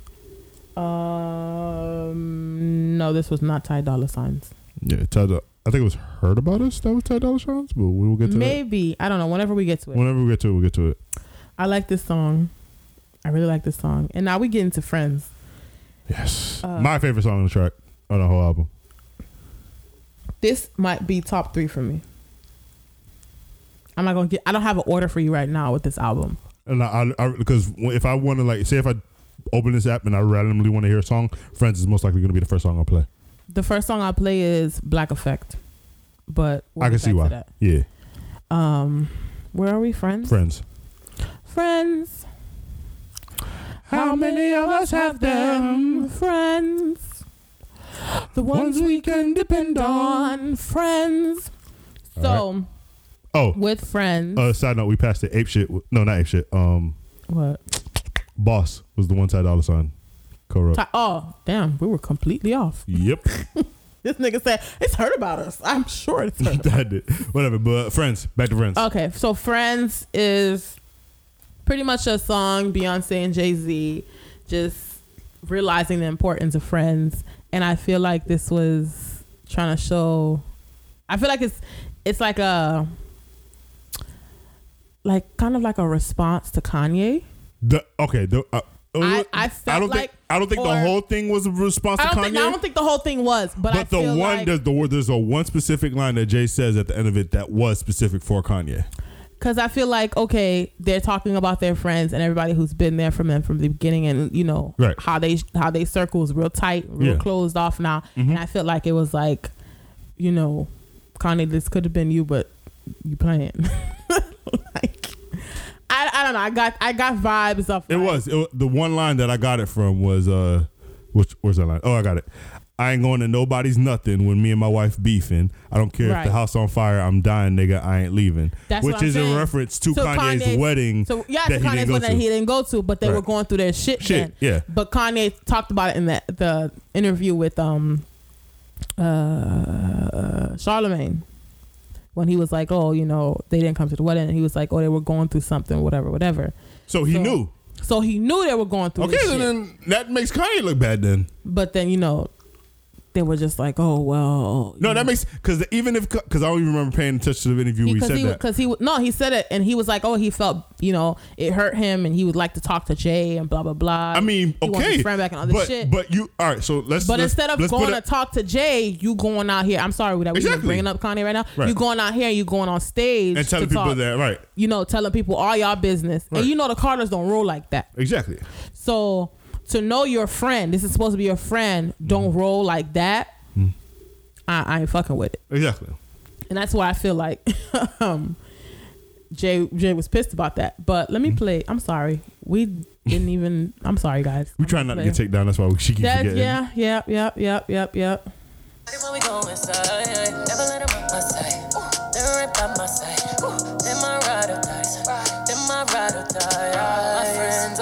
Um, no, this was not Ty Dolla Signs. Yeah, Ty. Dolla- I think it was "Heard About Us." That was Ty Dolla Signs, but we will get to Maybe I don't know. Whenever we get to it, Whenever we get to it, we'll get to it. I like this song. I really like this song. And now we get into Friends. Yes, Uh, my favorite song on the track on the whole album. This might be top three for me. I'm not gonna get. I don't have an order for you right now with this album. And I, I, because if I want to like say if I open this app and I randomly want to hear a song, Friends is most likely going to be the first song I'll play. The first song I play is Black Effect, but we'll I can see why. that. Yeah, Um, where are we, friends? Friends. Friends. How many of us have them? Friends. The ones we can depend on. Friends. So, Oh, with friends. uh, side note, we passed the Ape shit. No, not ape shit. Um, what? Boss was the one Ty Dolla Sign co-wrote. Ti- Oh, damn. We were completely off. Yep, This nigga said, it's heard about us. I'm sure it's heard. did. Whatever. But Friends. Back to Friends. Okay, so Friends is pretty much a song Beyonce and Jay Z just realizing the importance of friends, and I feel like this was trying to show. I feel like it's it's like a like kind of like a response to Kanye. The okay. The, uh, I- I felt don't like- think I don't think the whole thing was a response I to Kanye. think I don't think the whole thing was, but, I but the one like, there's the there's a one specific line that Jay says at the end of it that was specific for Kanye. Because I feel like okay, they're talking about their friends and everybody who's been there from them from the beginning, and you know Right. how they how they circles real tight, real Yeah. Mm-hmm. closed off now. And I feel like it was like, you know, Kanye, this could have been you, but you playing. like, I, I don't know. I got I got vibes off. It like- was, it wa- the one line that I got it from was uh, which where's that line? Oh, I got it. I ain't going to nobody's nothing when me and my wife beefing. I don't care if the house on fire. I'm dying, nigga. I ain't leaving. That's Which is a reference to So Kanye's Kanye- wedding. So yeah, that he Kanye's didn't go wedding that to. he didn't go to, but they Right. were going through their shit. Shit, then. yeah. But Kanye talked about it in the the interview with um uh Charlemagne when he was like, oh, you know, they didn't come to the wedding, and he was like, oh, they were going through something, whatever, whatever. So he So- knew. So he knew they were going through. Okay, then, then that makes Kanye look bad. Then but then you know, they were just like, oh well. no, that know. makes because even if because I don't even remember paying attention to the interview where he because said he that. because he, no he said it and he was like oh he felt you know it hurt him and he would like to talk to Jay and blah blah blah. I mean, he okay, his friend back and all this but shit. but you all right? So let's. But let's- instead of going to talk to Jay, you going out here. I'm sorry that we Exactly. bringing up Kanye right now. Right. You going out here, you going on stage and telling people talk, that right, you know, telling people all y'all business, Right. and you know the Carters don't roll like that. exactly. So to know your friend, this is supposed to be your friend, don't Mm-hmm. roll like that. I, I ain't fucking with it, Exactly. and that's why I feel like um, Jay Jay was pissed about that. But let me Mm-hmm. play. I'm sorry, we didn't even. I'm sorry, guys. We I'm trying gonna not to get play. taken down. That's why we, she keeps That, forgetting. yeah, yep, yep, yep, yep, yep. When we go inside, never let 'em up my side. They're right by my side. They're my ride or dies.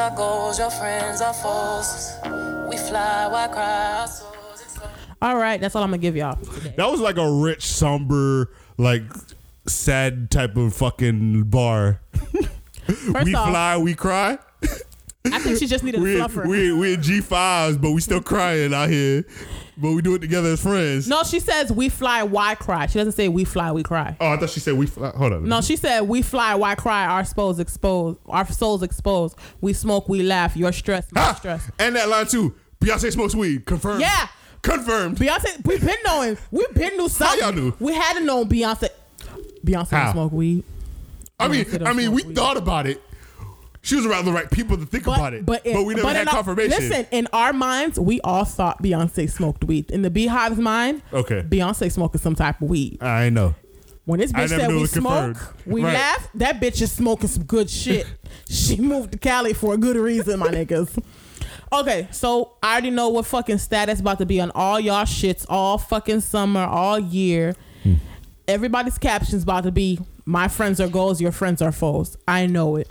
My friends are goals, your friends are foes. We fly, why cry? Our souls explode. All right, that's all I'm gonna give y'all. Today. That was like a rich, somber, like sad type of fucking bar. First we off, fly, we cry. I think she just needed We a fluffer. we we in G fives, but we still crying out here. But we do it together as friends. no, she says we fly, why cry? She doesn't say we fly, we cry. Oh, I thought she said we fly. Hold on. No, she said we fly, why cry? Our souls exposed, our souls exposed. We smoke, we laugh. Your stress, my Ah, stress. and that line too. Beyonce smokes weed. Confirmed. Yeah. Confirmed. Beyonce, we've been knowing. We've been knew something. y'all knew? We had to know Beyonce. Beyonce How? don't smoke weed. I mean, Beyonce I mean, we weed. thought about it. She was around the right people to think about it, but, in- we never but had in our- confirmation. listen, in our minds, we all thought Beyonce smoked weed. In the Beyhive's mind, Okay. Beyonce smoking some type of weed. I know. When this bitch said we smoke, confirmed. we Right. laugh, that bitch is smoking some good shit. she moved to Cali for a good reason, my niggas. Okay, so I already know what fucking status about to be on all y'all shits all fucking summer, all year. Hmm. Everybody's captions about to be my friends are goals, your friends are foes. I know it.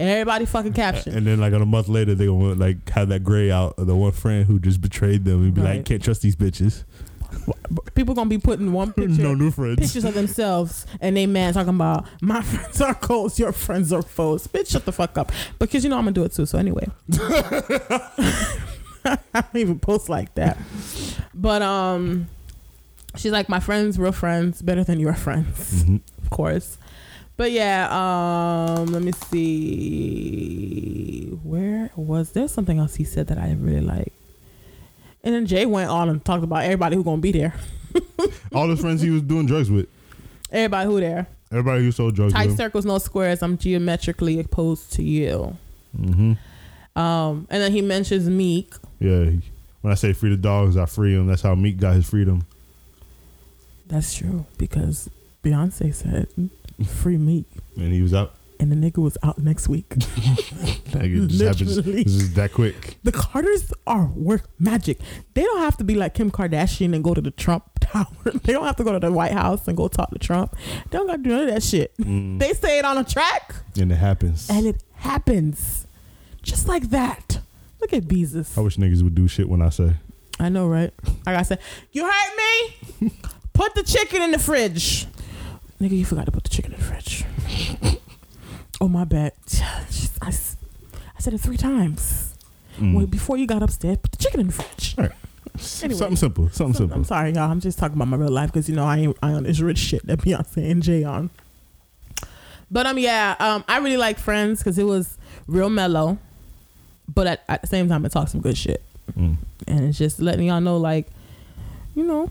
Everybody fucking caption. And then like on a month later, they gonna like have that gray out of the one friend who just betrayed them and be Right. like, can't trust these bitches. People gonna be putting one picture, no new friends. pictures of themselves, and they man talking about my friends are close, your friends are foes. Bitch, shut the fuck up. Because you know I'm gonna do it too. So anyway, I don't even post like that. But um, she's like my friends, real friends, better than your friends, Mhm. of course. But yeah, um, let me see. Where was there something else he said that I really like? And then Jay went on and talked about everybody who gonna be there. All his friends he was doing drugs with. Everybody who there. Everybody who sold drugs Tight circles, no squares. I'm geometrically opposed to you. hmm Um, and then he mentions Meek. Yeah. When I say free the dogs, I free him. That's how Meek got his freedom. That's true because Beyonce said free Meek. And he was out. and the nigga was out next week. Like, it just happens. Just that quick. the Carters are work magic. They don't have to be like Kim Kardashian and go to the Trump Tower. they don't have to go to the White House and go talk to Trump. They don't got to do none of that shit. Mm. They say it on a track, And it happens. and it happens just like that. Look at Beezus. I wish niggas would do shit when I say. I know, right? Like I said, you heard me? put the chicken in the fridge. Nigga, you forgot to put the chicken in the fridge. oh, my bad. I said it three times. Mm. Wait, before you got upstairs, put the chicken in the fridge. Right. Anyway. Something simple. Something So, simple. I'm sorry, y'all. I'm just talking about my real life because you know I ain't I on this rich shit that Beyonce and Jay on. But um, yeah, um, I really like Friends because it was real mellow, but at, at the same time it talked some good shit, Mm. and it's just letting y'all know like, you know,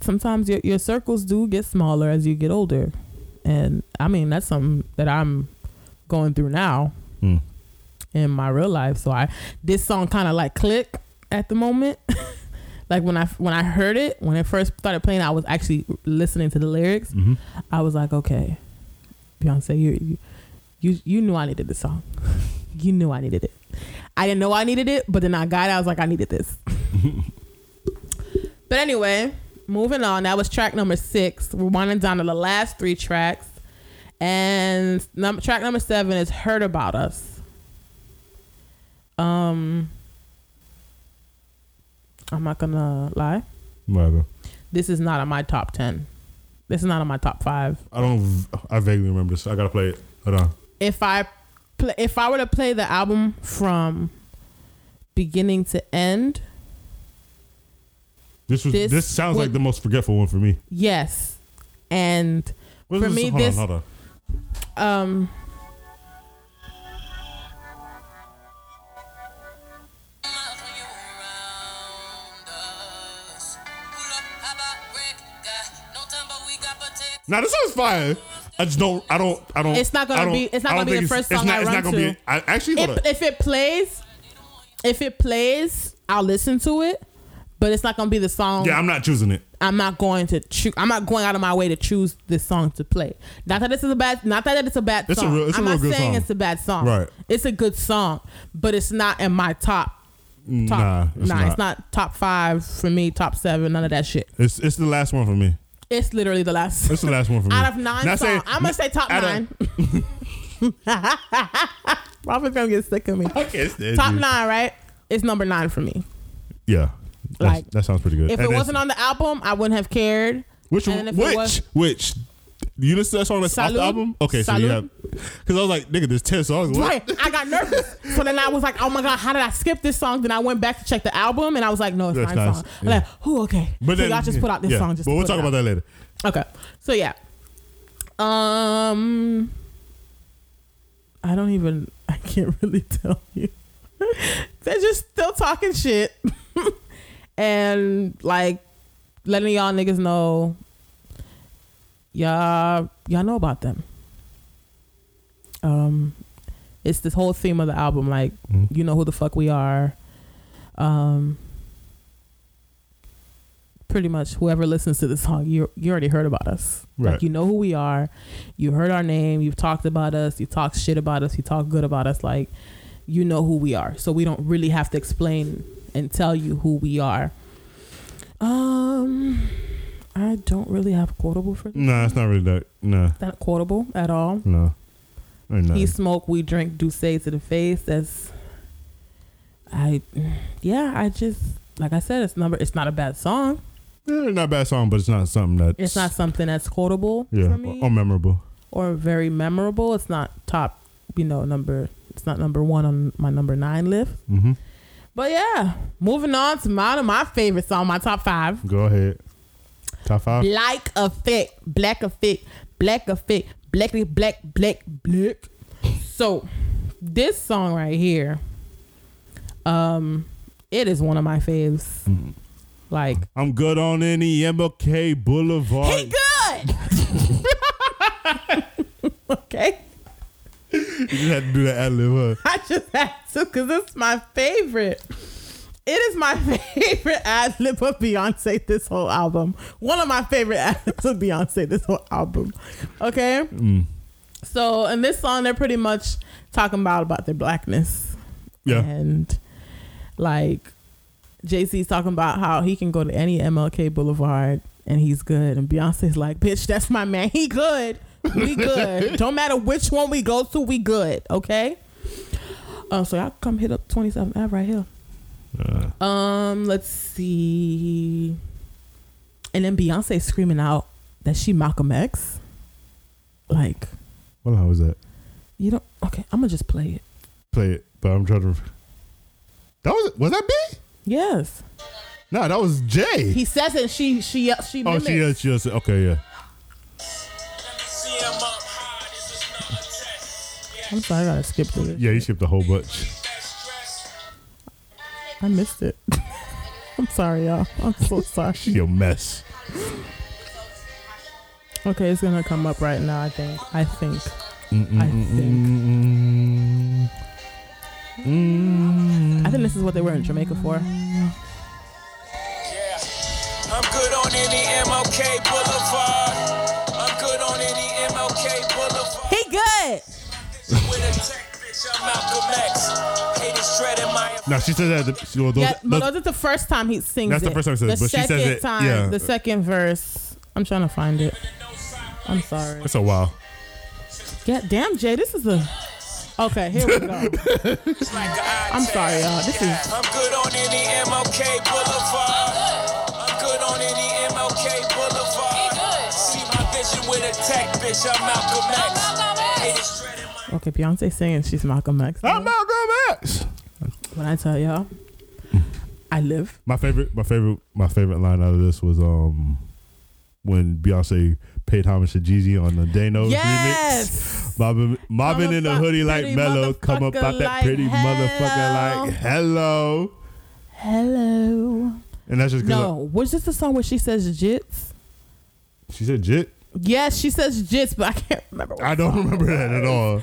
sometimes your your circles do get smaller as you get older, and I mean that's something that I'm going through now Mm. in my real life. So I this song kind of like click at the moment. like when I when I heard it when it first started playing, I was actually listening to the lyrics. hmm I was like, okay, Beyonce, you you you, you knew I needed this song. you knew I needed it. I didn't know I needed it, but then I got it. I was like, I needed this. but anyway, moving on. That was track number six. We're winding down to the last three tracks, and num- track number seven is "Heard About Us." Um, I'm not gonna lie. Whatever. This is not on my top ten. This is not on my top five. I don't. I vaguely remember this. I gotta play it. Hold on. if I play, if I were to play the album from beginning to end, This was. This, This sounds like the most forgetful one for me. yes, and What For me, this? This- on. On. um, Now this one's fire. I just don't. I don't. I don't. It's not gonna don't- be- it's not gonna be the first song not, I run to. Be, I, actually, if, if it plays, if it plays, I'll listen to it. But it's not gonna be the song. Yeah, I'm not choosing it. I'm not going to choose. I'm not going out of my way to choose this song to play. Not that this is a bad. Not that it's a bad It's a song. real- it's a I'm real not good saying song. it's a bad song. Right. It's a good song, but it's not in my top. Top, nah, it's nah, not. it's not top five for me. Top seven, none of that shit. It's it's the last one for me. It's literally the last. It's the last one for me. out of nine Not songs, saying- I'm gonna say top nine. Robin's gonna get sick of me. I stand Top nine, right? It's number nine for me. Yeah, Like, that sounds pretty good. If And it wasn't on the album, I wouldn't have cared. which and if it which was- which you listen to that song that's off the Salud. album? Okay, so you have because I was like, nigga, there's ten songs. What? Right. I got nervous. So then I was like, oh my God, how did I skip this song? Then I went back to check the album and I was like, no, it's That's nine nice. songs. I'm like, oh, okay. But so then y'all just put out this yeah, song just But we'll talk about that later. Okay. So yeah. Um I don't even I can't really tell you. They're just still talking shit. and like letting y'all niggas know y'all y'all know about them. Um it's this whole theme of the album like Mhm. you know who the fuck we are. Um pretty much whoever listens to the song, you you already heard about us. Right. Like you know who we are. You heard our name. You've talked about us. You talk shit about us. You talk good about us. Like you know who we are. So we don't really have to explain and tell you who we are. Um, I don't really have a quotable for this. Nah, it's not really that. Nah, Not quotable at all. no. Ain't. He smoke, we drink, do say to the face. That's I yeah, I just like I said, it's number it's not a bad song. Yeah, not a bad song, but it's not something that It's not something that's quotable yeah for me or, or memorable. or very memorable. It's not top, you know, number it's not number one on my number nine list. hmm But yeah, moving on to one of my favorite song, my top five. Go ahead. Top five. Black Effect, Black Effect, Black Effect, Black, Black, Black, Black. So, this song right here, um, it is one of my faves. Like, I'm good on any MLK Boulevard. he good. okay, You just had to do that ad lib, huh? I just had to because it's my favorite. It is my favorite ad lib of Beyonce this whole album. One of my favorite ad libs of Beyonce this whole album. Okay. Mm. So in this song, they're pretty much talking about about their blackness. Yeah. And like Z's talking about how he can go to any MLK Boulevard and he's good. And Beyonce's like, bitch, that's my man. He good. We good. Don't matter which one we go to, we good. Okay. Um, so y'all come hit up 27 Ave right here. Uh, Um, let's see. And then Beyonce screaming out that she Malcolm X. Like, what line was that? you don't okay, I'm gonna just play it. Play it, but I'm trying to. That was was that B? Yes. No, that was J. He says it, she she she oh, mimics. she is. She is. Okay, yeah. I'm sorry, I gotta skip through it. Yeah, you skipped a whole bunch. I missed it. I'm sorry, y'all. I'm so sorry. She a mess. Okay, it's gonna come up right now. I think. I think. Mm-mm, I think. mm-mm. I think this is what they were in Jamaica for. Yeah. I'm good on any MLK Boulevard. My No, she said that. The, well, those, yeah, but those- that's the first time he sings That's the first time he says it, The but she says second it- time, yeah. the second verse. I'm trying to find it. I'm sorry. it's a while. Yeah, damn, Jay, this is a. Okay, here we go. It's like an eye I'm sorry, y'all. This is. I'm good on any MLK Boulevard. I'm good on any MLK Boulevard. See my vision with a tech bitch, I'm Malcolm X. Haters dreading my Okay, Beyonce singing she's Malcolm X. I'm Malcolm X. When I tell y'all, I live. My favorite, my favorite, my favorite line out of this was um when Beyonce paid homage to Jeezy on the Dano remix. Yes. Mobbing, mobbing in a hoodie like pretty Mellow, come up out that like pretty hell. motherfucker like hello. Hello. And that's just No, was this the song where she says jits? she said jit. Yes, she says jits, but I can't remember. What I don't remember that at all.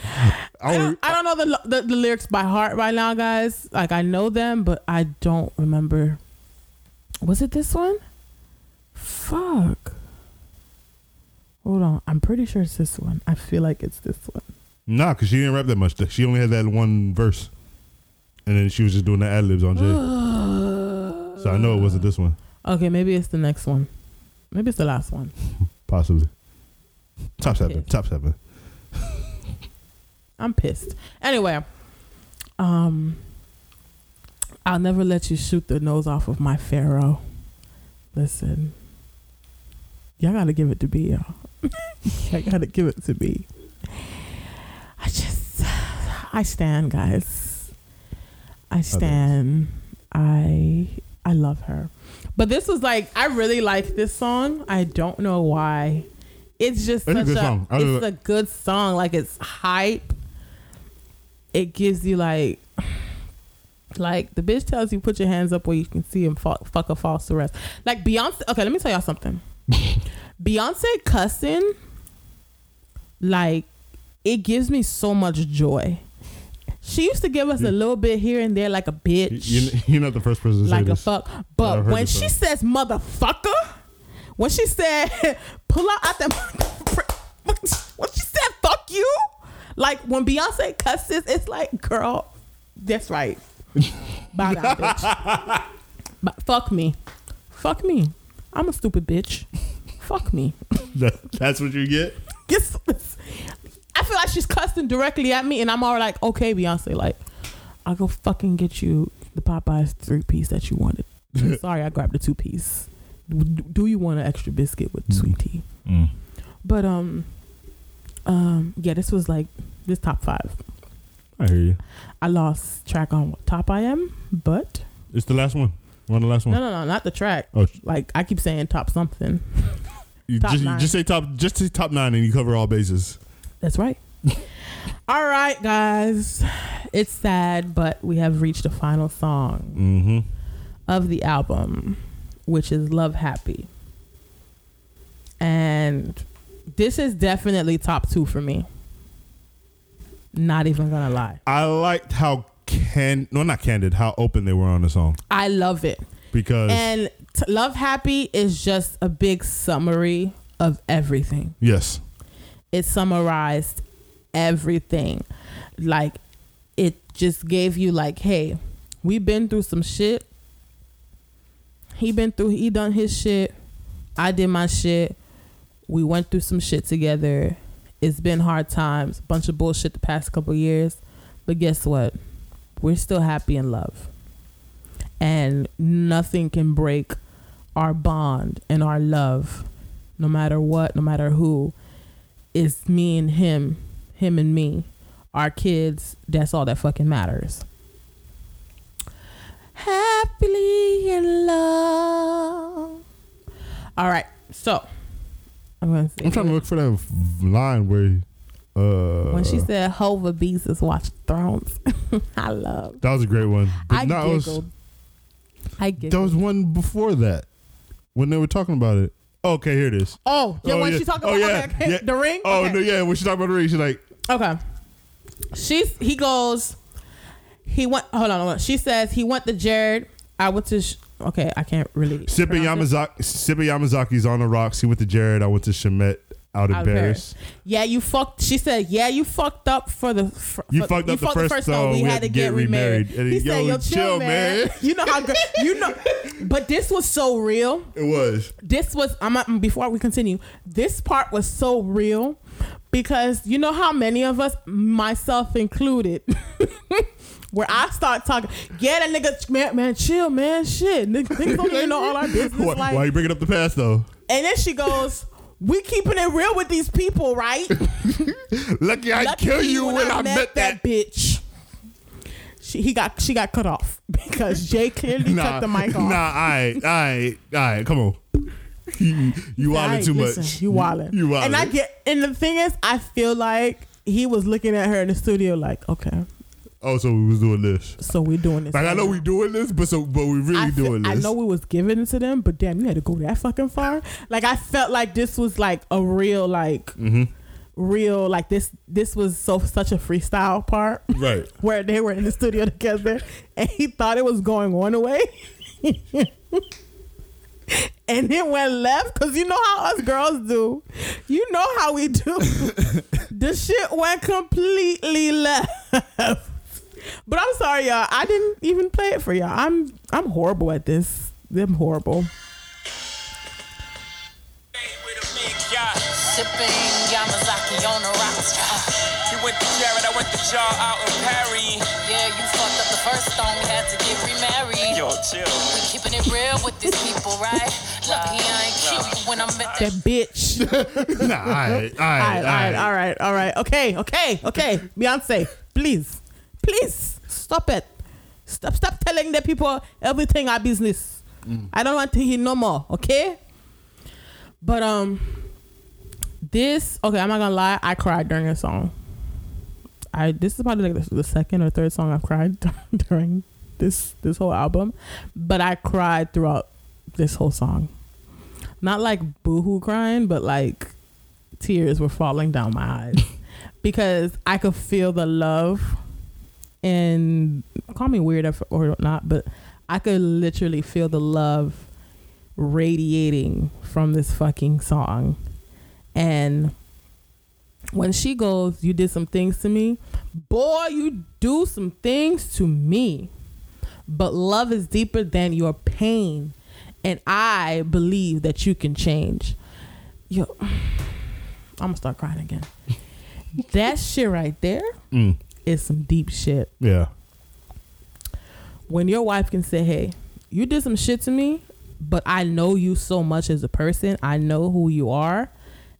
I don't, I don't know the, the the lyrics by heart right now, guys. Like I know them, but I don't remember. Was it this one? Fuck. Hold on. I'm pretty sure it's this one. I feel like it's this one. nah, because she didn't rap that much. She only had that one verse, and then she was just doing the ad libs on Jay. so I know it wasn't this one, Okay, maybe it's the next one. Maybe it's the last one. possibly. Top seven. Okay. Top seven. I'm pissed. Anyway, um, I'll never let you shoot the nose off of my pharaoh. Listen, y'all gotta give it to me, y'all. y'all gotta give it to me. I just, I stand, guys. I stand. I I love her. But this was like I really like this song. I don't know why. It's just It's a such good a, song. I it's a good song. Like it's hype. It gives you like like the bitch tells you put your hands up where you can see him fuck, fuck a false arrest. Like Beyonce. Okay, let me tell y'all something. Beyonce cussing, like it gives me so much joy. She used to give us a little bit here and there, like a bitch You, you're not the first person to say like a fuck. But when she says motherfucker, when she said pull out at the when she said fuck you, like when Beyonce cusses, it's like girl, that's right. Down, bitch. But fuck me, fuck me. I'm a stupid bitch. fuck me. That's what you get. Guess- I I feel like she's cussing directly at me, and I'm all like, okay, Beyonce, like, I'll go fucking get you the Popeyes three piece that you wanted. Sorry, I grabbed the two piece. Do you want an extra biscuit with sweet tea? Mm. But um, um, yeah, this was like this top five. I hear you. I lost track on what top I am, but It's the last one. One of the last one. no, no, no, not the track. Oh, Like I keep saying top something. you top just, nine. just say top. Just say top nine, and you cover all bases. That's right. All right, guys. It's sad, but we have reached the final song Mm-hmm. of the album, which is Love Happy. And this is definitely top two for me. Not even gonna lie. I liked how can no not candid how open they were on the song I love it. because And t- Love Happy is just a big summary of everything. yes It summarized everything. Like it just gave you like, hey, we've been through some shit. He been through he done his shit. I did my shit. We went through some shit together. It's been hard times, bunch of bullshit the past couple years. But guess what? We're still happy in love. And nothing can break our bond and our love, no matter what, no matter who. It's me and him, him and me, our kids. That's all that fucking matters. Happily in love. All right, so I'm gonna. I'm trying to look for that line where uh when she said Hova Beezus watch Thrones, I love. that was a great one but I no, it was- giggled. I giggled. there was one before that when they were talking about it okay here it is oh, yeah, Oh, when yeah. she talking Oh, about yeah. okay, okay, Yeah. the ring. oh okay. no yeah when she talking about the ring she's like Okay. She's he goes. He went. Hold on. Hold on. She says he went to Jared. I went to. Sh- okay, I can't really. It. Yamazaki Sipping Yamazaki's on the rocks he went to Jared I went to Shemet out of Paris Yeah, you fucked. She said, "Yeah, you fucked up for the. For, You fucked up the first time We, had to get, remarried. And he he- said, yo, "Yo, chill, chill, man. man." You know how good. You know, but this was so real. it was This was. I'm not, before we continue. This part was so real because you know how many of us, myself included. Where I start talking, get a nigga, man, man, chill, man, shit. Niggas niggas don't even know all our business. why, like, why you bringing up the past though and then she goes, "We keeping it real with these people, right?" lucky I Lucky kill you when, I, met that bitch. She he got she got cut off because Jay clearly cut the mic off. Nah, I, I, I, come on. You, you wildin' Aight, too listen, much. You wildin'. You wildin'. And I get and the thing is, I feel like he was looking at her in the studio like, okay, Oh, so we was doing this. so we're doing this. Like I know now. we doing this, but so but we really I, doing this. I know we was giving it to them, but damn, you had to go that fucking far. Like I felt like this was like a real like Mm-hmm. real like this this was so such a freestyle part. Right. where they were in the studio together and he thought it was going one way and it went left because you know how us girls do you know how we do the shit went completely left but i'm sorry y'all i didn't even play it for y'all i'm i'm horrible at this i'm horrible With a big yacht. Sipping Yamazaki on the rocks. He went to Jared, I went to Jar out in Paris. Yeah, you fucked up the first song. We had to get remarried. Yo, chill. We keeping it real with these people, right? Lucky I ain't kill you when I'm at that that. bitch Nah, all right, all all right, right, all right, all right, all right. Okay, okay, okay. Beyonce, please, please stop it. Stop, stop telling the people everything our business. I don't want to hear no more. Okay. But um, this okay. I'm not gonna lie. I cried during a song. I this is probably like the, the second or third song I've cried during this this whole album, but I cried throughout this whole song. Not like boohoo crying, but like tears were falling down my eyes because I could feel the love and call me weird or not, but I could literally feel the love radiating from this fucking song. And when she goes, You did some things to me, boy, you do some things to me. But love is deeper than your pain. And I believe that you can change. Yo, I'm gonna start crying again. that shit right there Mm. Is some deep shit. Yeah. When your wife can say, "Hey, you did some shit to me, but I know you so much as a person. I know who you are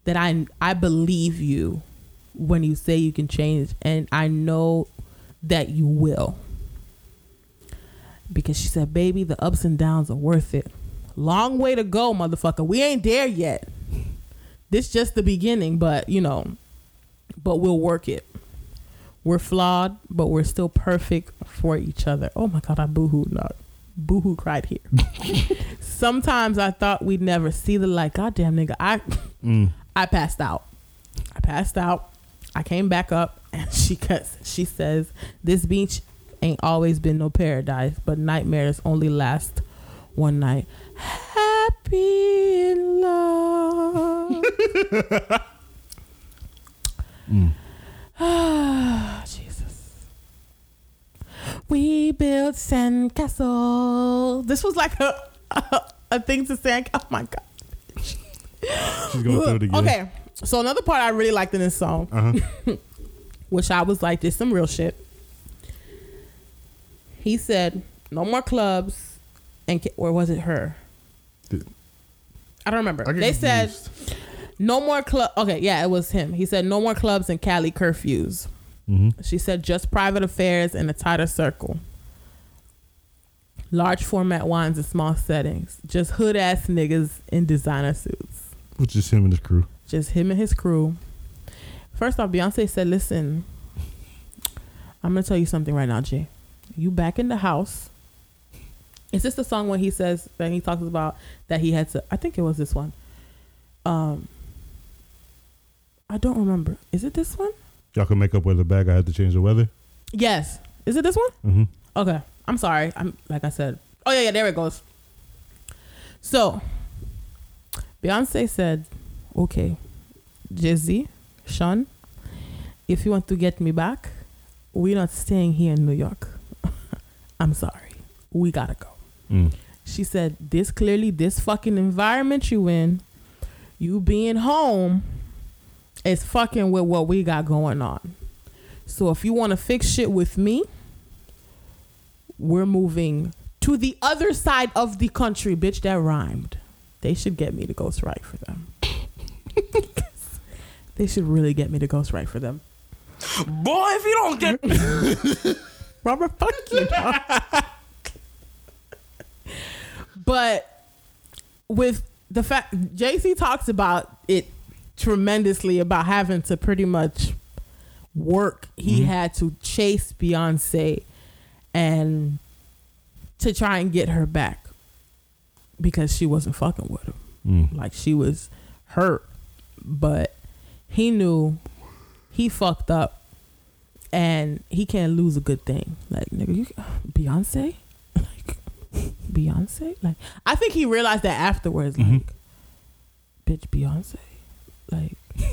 that I I believe you when you say you can change and I know that you will." Because she said, "Baby, the ups and downs are worth it. Long way to go, motherfucker. We ain't there yet. This just the beginning, but you know, but we'll work it. We're flawed, but we're still perfect for each other. Oh my god, I boohooed. not boohoo cried here. Sometimes I thought we'd never see the light. Goddamn nigga, I Mm. I passed out. I passed out. I came back up and she cuts she says, This beach ain't always been no paradise, but nightmares only last one night. Happy in love. Ah, Jesus. We built sandcastle. This was like a, a, a thing to say. Oh my god. She's going through it again. Okay, so another part I really liked in this song, Uh-huh. which I was like, "This some real shit." He said, "No more clubs," and or was it her? Did- I don't remember. I They said. "No more club." Okay, yeah, it was him. He said, "No more clubs and Cali curfews." Mhm. She said, "Just private affairs in a tighter circle." Large format wines in small settings. Just hood ass niggas in designer suits Which is him and his crew. just him and his crew. First off, Beyonce said, "Listen, I'm gonna tell you something right now, Jay. You back in the house. Is this the song when he says that he talks about that he had to? I think it was this one. Um, I don't remember. Is it this one? Y'all can make up whether the bad guy had to change the weather. Yes. Is it this one? Mm-hmm. Okay. I'm sorry. I'm like I said. Oh yeah, yeah, there it goes. So Beyonce said, Okay, Jay-Z, Sean, if you want to get me back, we're not staying here in New York. I'm sorry. We gotta go. Mm. She said, This clearly this fucking environment you in, you being home is fucking with what we got going on. So if you want to fix shit with me, we're moving to the other side of the country, bitch. That rhymed. They should get me to ghostwrite for them. they should really get me to ghostwrite for them. Boy, if you don't get Robert, fuck you. but with the fact Jay-Z talks about it tremendously about having to pretty much work. He had to chase Beyonce and to try and get her back because she wasn't fucking with him. Mm. Like she was hurt, but he knew he fucked up and he can't lose a good thing. Like nigga, you Beyonce, like Beyonce, like I think he realized that afterwards. Like, bitch, Beyonce, like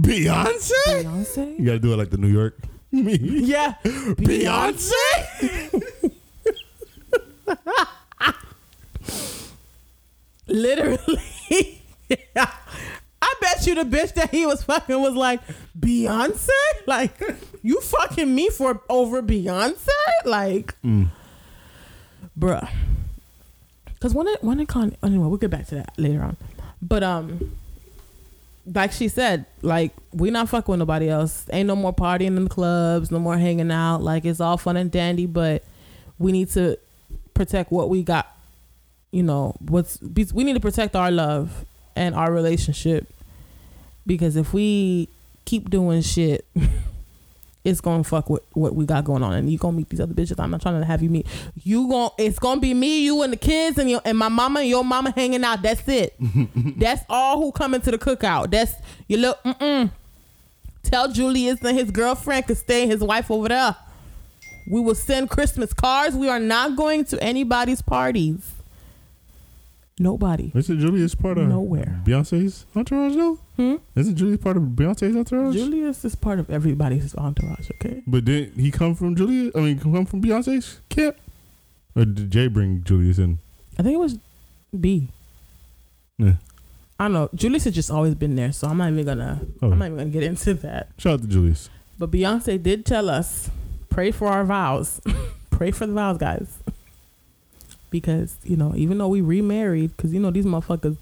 Beyonce? Beyonce, You gotta do it like the New York. Me. yeah, Beyonce? literally. yeah. I bet you the bitch that he was fucking was like Beyonce. Like you fucking me for over Beyonce. Like, bruh. Cause when it when it con anyway we'll get back to that later on, but um, like she said, like we not fucking with nobody else. Ain't no more partying in the clubs, no more hanging out. Like it's all fun and dandy, but we need to protect what we got you know what's we need to protect our love and our relationship because if we keep doing shit it's gonna fuck with what we got going on. And you gonna meet these other bitches i'm not trying to have you meet. You gon' it's gonna be me you and the kids and your and my mama and your mama hanging out. That's it. That's all who coming to the cookout. That's your little mm-mm. Tell julius and his girlfriend could stay his wife over there. We will send christmas cards. We are not going to anybody's parties Nobody. Isn't Julius part of Nowhere. Beyonce's entourage though? Hmm? Isn't Julius part of Beyonce's entourage? Julius is part of everybody's entourage, okay? But did he come from Julius? I mean, come from Beyonce's camp? Or did Jay bring Julius in? I think it was B. Yeah. I don't know. Julius has just always been there, so I'm not even gonna. Okay. I'm not even gonna get into that. Shout out to Julius. But Beyonce did tell us, pray for our vows. pray for the vows, guys. Because, you know, even though we remarried, because, you know, these motherfuckers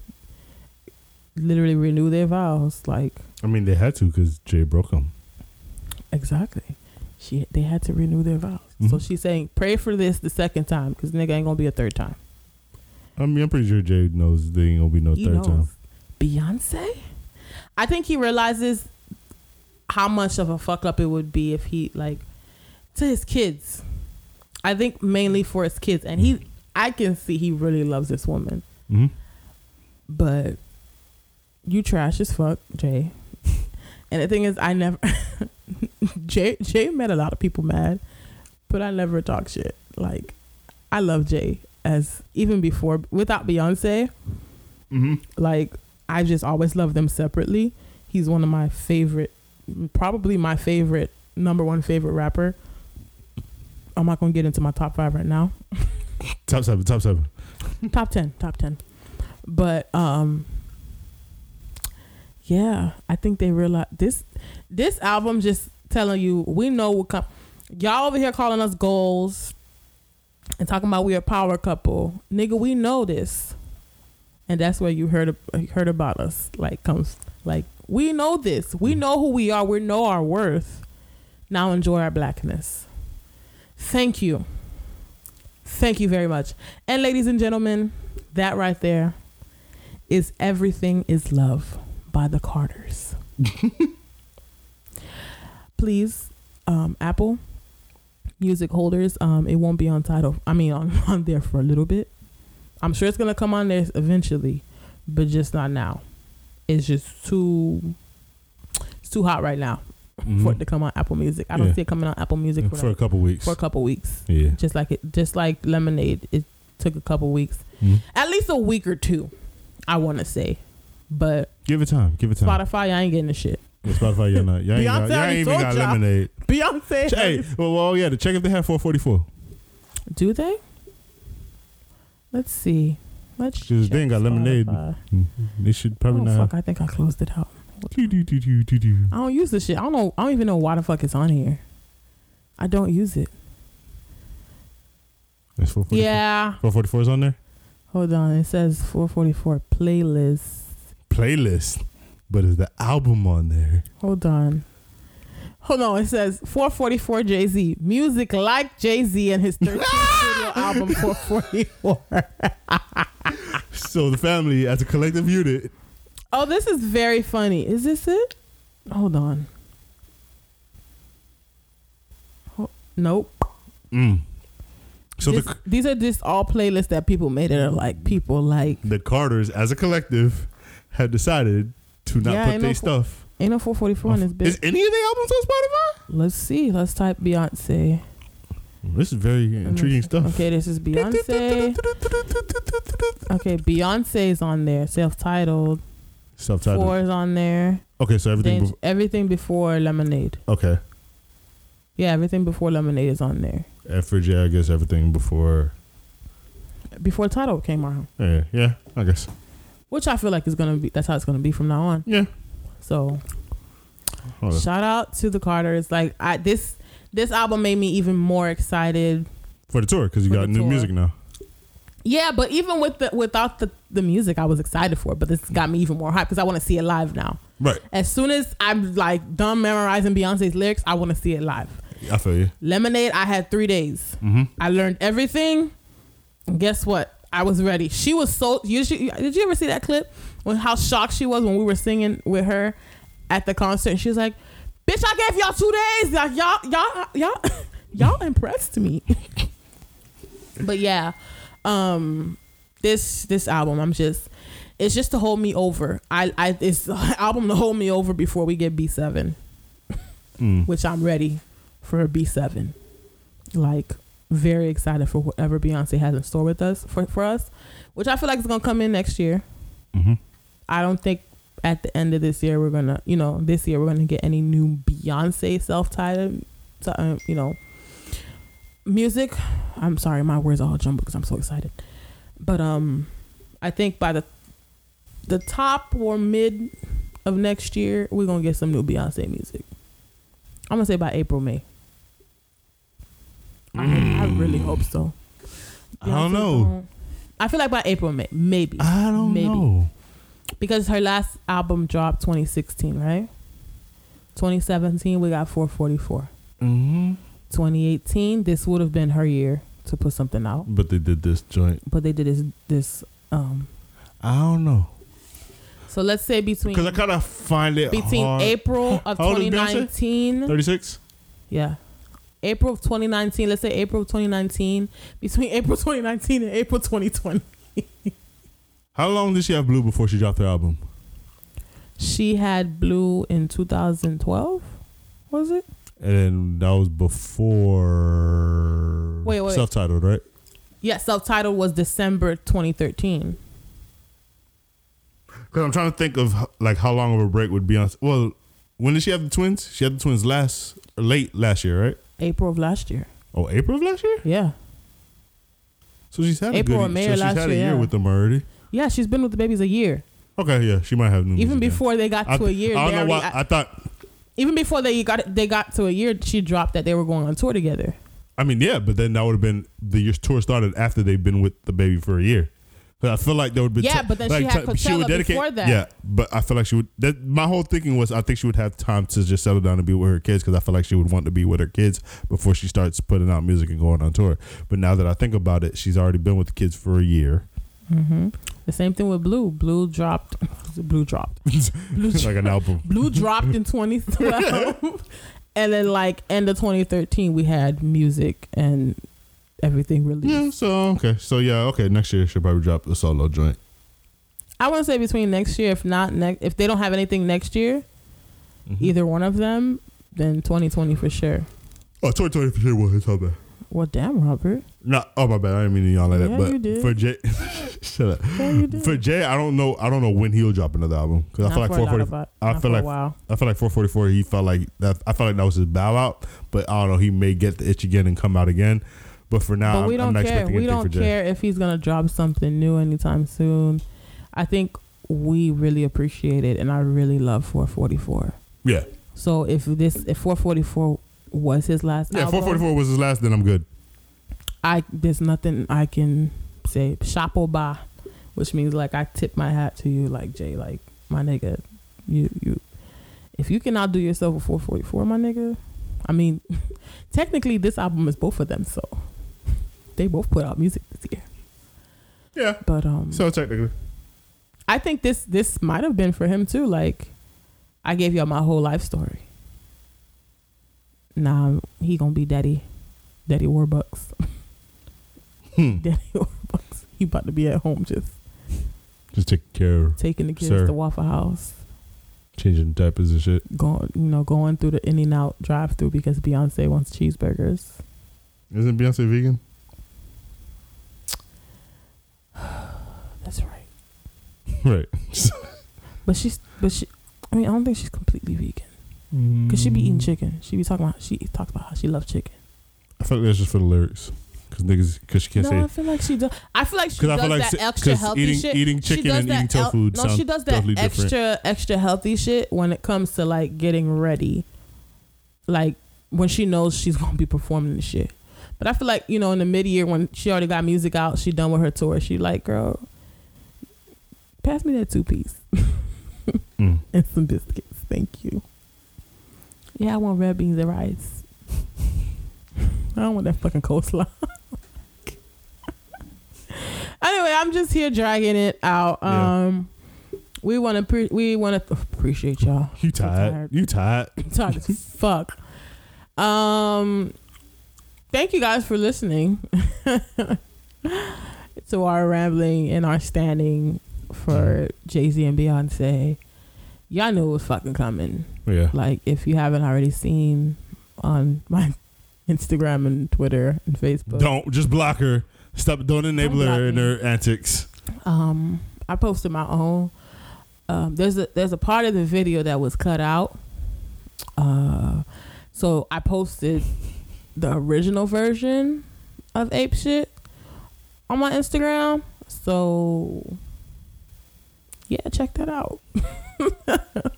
literally renew their vows. Like, I mean, they had to because Jay broke them. exactly. She, they had to renew their vows. So Mhm. she's saying, pray for this the second time, because nigga ain't going to be a third time. I mean, I'm pretty sure Jay knows there ain't gonna be no He third knows. time. Beyonce? I think he realizes how much of a fuck up it would be if he like to his kids. I think mainly for his kids, and he, I can see he really loves this woman, hmm but you trash as fuck, Jay. and the thing is, I never, Jay, Jay made a lot of people mad, but I never talk shit. Like, I love Jay as even before without Beyonce hmm like I just always love them separately. He's one of my favorite, probably my favorite number one favorite rapper. I'm not gonna get into my top five right now. Top seven. Top seven. top ten, top ten. But um, yeah, I think they realize this. This album just telling you we know what come. Y'all over here calling us goals and talking about we a power couple, nigga. We know this, and that's where you heard heard about us. Like comes like we know this. We know who we are. We know our worth. Now enjoy our blackness. Thank you. Thank you very much. And ladies and gentlemen, that right there is Everything is Love by the Carters. Please, um, Apple music holders, um, it won't be on Tidal. I mean on, on there for a little bit. I'm sure it's gonna come on there eventually, but just not now. It's just too it's too hot right now for it to come on Apple Music. I don't Yeah. see it coming on Apple Music for, for a couple weeks. for a couple weeks yeah. just like it just like lemonade it took a couple weeks Mhm. at least a week or two i want to say but Give it time. Give it time. spotify i ain't getting the shit With Spotify, y'all not. Y'all ain't, Beyonce y'all already ain't even got y'all. lemonade. beyonce Hey, well, well, yeah. To check if they have 444. do they let's see let's Because they ain't got check lemonade. Spotify. They should probably oh not. fuck i think i closed it out Do, do, do, i don't use this shit i don't know i don't even know why the fuck it's on here i don't use it That's 444. yeah 444 is on there. hold on it says 444 playlist Playlist, but is the album on there? Hold on. Hold on. It says 444 Jay Z. Music like Jay Z and his 13th studio album 444. So the family, as a collective unit, Oh, this is very funny. Is this it? Hold on. Nope. mm. so This- the these are just all playlists that people made that are like people like the Carters, as a collective, have decided to not Yeah, put their for- stuff. ain't no 444 on this bitch. Is any of the albums on Spotify? Let's see. Let's type Beyonce. This is very intriguing stuff. Okay, this is Beyonce. Okay, Beyonce is on there, self-titled. Self-titled. Four is on there. Okay, so everything. Then everything before Lemonade. okay, Yeah, everything before Lemonade is on there. and for Jay, I guess everything before. Before Tidal came around, Yeah, yeah, I guess. which I feel like is gonna be. That's how it's gonna be from now on. Yeah. So Hold shout out to the Carters. Like I this this album made me even more excited. For the tour, because you got new tour. music now. Yeah, but even with the without the the music, I was excited for. it, But this got me even more hyped because I want to see it live now. Right. As soon as I'm like done memorizing Beyonce's lyrics, I want to see it live. I feel you. Lemonade, I had three days. Mm-hmm. I learned everything. And guess what? I was ready. She was so. You, she, did you ever see that clip when how shocked she was when we were singing with her at the concert? And she was like, "Bitch, I gave y'all two days. Like y'all, y'all, y'all, y'all impressed me." but yeah, um, this this album, I'm just. It's just to hold me over. I, I it's album to hold me over before we get B seven, Mm. which I'm ready for B seven. Like very excited for whatever Beyonce has in store with us for, for us, which I feel like is gonna come in next year. Mm-hmm. I don't think at the end of this year we're gonna, you know, this year we're gonna get any new Beyonce self-titled, uh, you know, music. I'm sorry, my words are all jumbled because I'm so excited. But um, I think by the the top or mid of next year, we're gonna get some new Beyonce music. I'm gonna say by April, May. I, I really hope so. I don't Beyonce know. gon- I feel like by April, May, maybe. I don't maybe. know. because her last album dropped 2016, right? 2017, we got 444. hmm 2018, this would have been her year to put something out, But they did this joint. but they did this this um. I don't know So let's say between because I kind of find it between hard. April of How old is Beyonce? 2019, Thirty six. yeah, April of 2019. Let's say April of 2019. Between April 2019 and April 2020, How long did she have Blue before she dropped her album? she had Blue in 2012. Was it? And then that was before Wait, wait. self-titled, right? Yeah, self-titled was December 2013. Because I'm trying to think of like how long of a break would be on. Well, when did she have the twins? She had the twins last late last year, right? April of last year. Oh, April of last year. Yeah. So she's had April a or good. May so of she's last had a year, year yeah. with them already. Yeah, she's been with the babies a year. Okay, yeah, she might have new. Even music then. before they got I, to a year, I don't know already, why. I thought. Even before they got they got to a year, she dropped that they were going on tour together. I mean, yeah, but then that would have been the year tour started after they've been with the baby for a year. But I feel like there would be Yeah, but then she had Coachella before that. Yeah, but I feel like she would. That my whole thinking was I think she would have time to just settle down and be with her kids because I feel like she would want to be with her kids before she starts putting out music and going on tour. But now that I think about it, she's already been with the kids for a year. Mm-hmm. The same thing with Blue. Blue dropped. Blue dropped. Blue, like an album. Blue dropped in 2012, and then like end of 2013, we had music and everything released. Yeah. So okay. So yeah. Okay. Next year she'll probably drop a solo joint. I want to say between next year, if not next, if they don't have anything next year, Mm-hmm. either one of them, then 2020 for sure. Oh, 2020 for sure was how bad. Well, damn, Robert. No, oh my bad. I didn't mean to y'all like that. Yeah, but you did. for Jay, shut up. Yeah, you did. For Jay, I don't know. I don't know when he'll drop another album because I feel like for a lot 440. of it- I not feel like. I feel like 444. He felt like that. I felt like that was his bow out. But I don't know. He may get the itch again and come out again. But for now, but we I'm, don't I'm not care. expecting We don't for Jay. care if he's gonna drop something new anytime soon. I think we really appreciate it, and I really love 444. Yeah, So if this if 444 was his last yeah. album, 444 was his last. Then I'm good. I there's nothing I can say chapeau bas, which means like I tip my hat to you, like Jay, like my nigga, you you. If you cannot do yourself with 444, my nigga, I mean, technically this album is both of them, so they both put out music this year. Yeah. But um, So technically, I think this this might have been for him too. Like, I gave y'all my whole life story. Now he gonna be daddy, daddy Warbucks. Hmm. Daddy Warbucks. He about to be at home just just take care, of taking the kids Sir. to Waffle House, changing diapers and shit. going you know going through the In-N-Out drive through because Beyonce wants cheeseburgers. Isn't Beyonce vegan? That's right. right. But she's but she. I mean, I don't think she's completely vegan because she be eating chicken. She be talking about she talks about how she loves chicken. I feel like that's just for the lyrics. Because niggas, because she can't no, I feel like she does. I feel like she 'Cause I does feel like that si- extra 'cause healthy eating- shit. eating chicken and that eating tofu no, she does that totally different. extra extra healthy shit when it comes to like getting ready, like when she knows she's gonna be performing the shit. But I feel like you know in the mid year when she already got music out, she done with her tour. She like, girl, pass me that two piece Mm. and some biscuits, thank you. Yeah, I want red beans and rice. I don't want that fucking coleslaw. anyway, I'm just here dragging it out. Yeah. Um, we want to pre- we want to appreciate y'all. You tired? tired. You tired? I'm tired as fuck. Um, thank you guys for listening to our rambling and our standing for Jay Z and Beyonce. Y'all knew it was fucking coming. Yeah. Like if you haven't already seen on my Instagram and Twitter and Facebook. Don't just block her. Stop. Don't enable block her in her antics. Um, I posted my own. Um, there's a there's a part of the video that was cut out. Uh, so I posted the original version of Ape Shit on my Instagram. So yeah, check that out.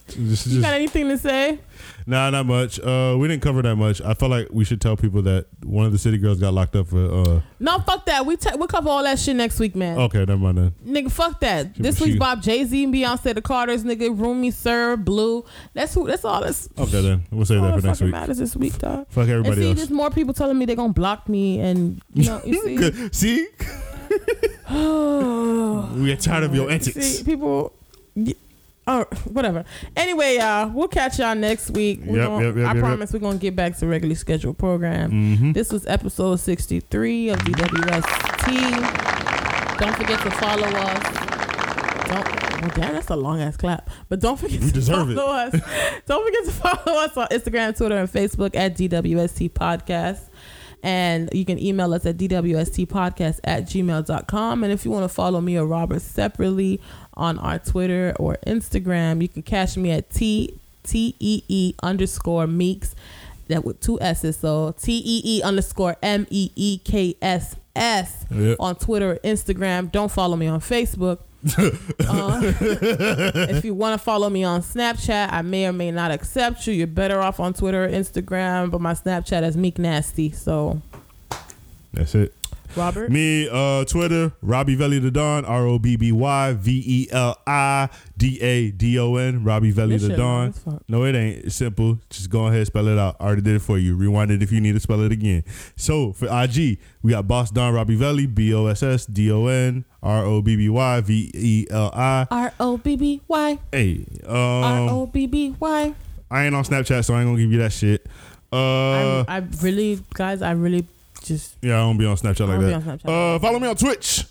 Just- You just- got anything to say? Nah, not much. Uh, we didn't cover that much. I felt like we should tell people that one of the city girls got locked up for. Uh, No, fuck that. We ta- we'll cover all that shit next week, man. okay, never mind then. Nigga, fuck that. She- this she- week's Bob Jay Z and Beyonce, the Carters, nigga, Rumi, Sir, Blue. That's who. That's all. That's Okay, then we'll save all that for next week. matters this week, dog. Fuck everybody And see, else. there's more people telling me they're gonna block me, and you know, you see. See, we get tired of your antics. See, people. y- Oh, whatever. Anyway, y'all, we'll catch y'all next week. Yep, gonna, yep, yep, I promise we're gonna get back to regularly scheduled program. Mm-hmm. This was episode 63 of DWST. Don't forget to follow us. Don't. Well, damn, that's a long ass clap. But don't forget You to deserve it. follow us. Don't forget to follow us on Instagram, Twitter, and Facebook at DWST Podcast. And you can email us at dwstpodcast at gmail.com. And if you want to follow me or Robert separately on our Twitter or Instagram, you can catch me at T T E E underscore Meeks. That with two S's. So T E E underscore M E E K S S on Twitter or Instagram. Don't follow me on Facebook. Uh, if you want to follow me on Snapchat, I may or may not accept you. You're better off on Twitter or Instagram, but my Snapchat is Meek Nasty. So, That's it. Robert, Me, uh, Twitter, Robbie Veli the Don, R O B B Y V E L I D A D O N, Robbie Veli This the Don. No, it ain't. It's simple. Just go ahead, spell it out. I already did it for you. Rewind it if you need to spell it again. So for IG, we got Boss Don Robbie Veli, B O S S D O N R O B B Y V E L I. R O B B Y Hey, R um, O B B Y. I ain't on Snapchat, so I ain't gonna give you that shit. Uh, I really, guys, I really just yeah, I don't be on Snapchat like that. Snapchat. Uh, follow me on Twitch.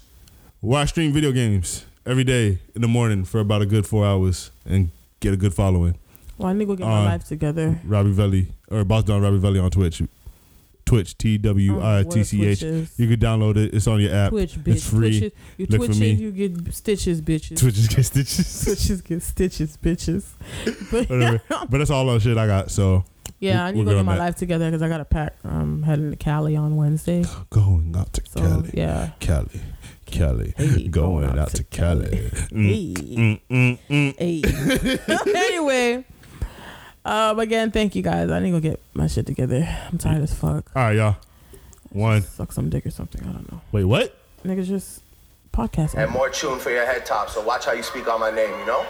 Where I stream video games every day in the morning for about a good four hours and get a good following. well, I need to go get uh, my life together. Robbie Veli or Boss Don Robbie Veli on Twitch. Twitch T W I T C H. You can download it. It's on your app. Twitch, bitch. It's free. Twitch, you Look for me. you get stitches, bitches. Twitch get stitches. Twitches get stitches, bitches. But Whatever. but that's all the shit I got. So yeah, I need to go go get my that. life together because I got to pack. I'm heading to Cali on Wednesday. going out to So Cali, yeah. Cali, Cali, Hey, going out to Cali. Hey. Mm, mm, mm. Hey. anyway, um, again, thank you guys. I need to go get my shit together. I'm tired as fuck. All right, y'all. One. Suck some dick or something. I don't know. Wait, what? Niggas just podcast. And more tune for your head top, so watch how you speak on my name, you know?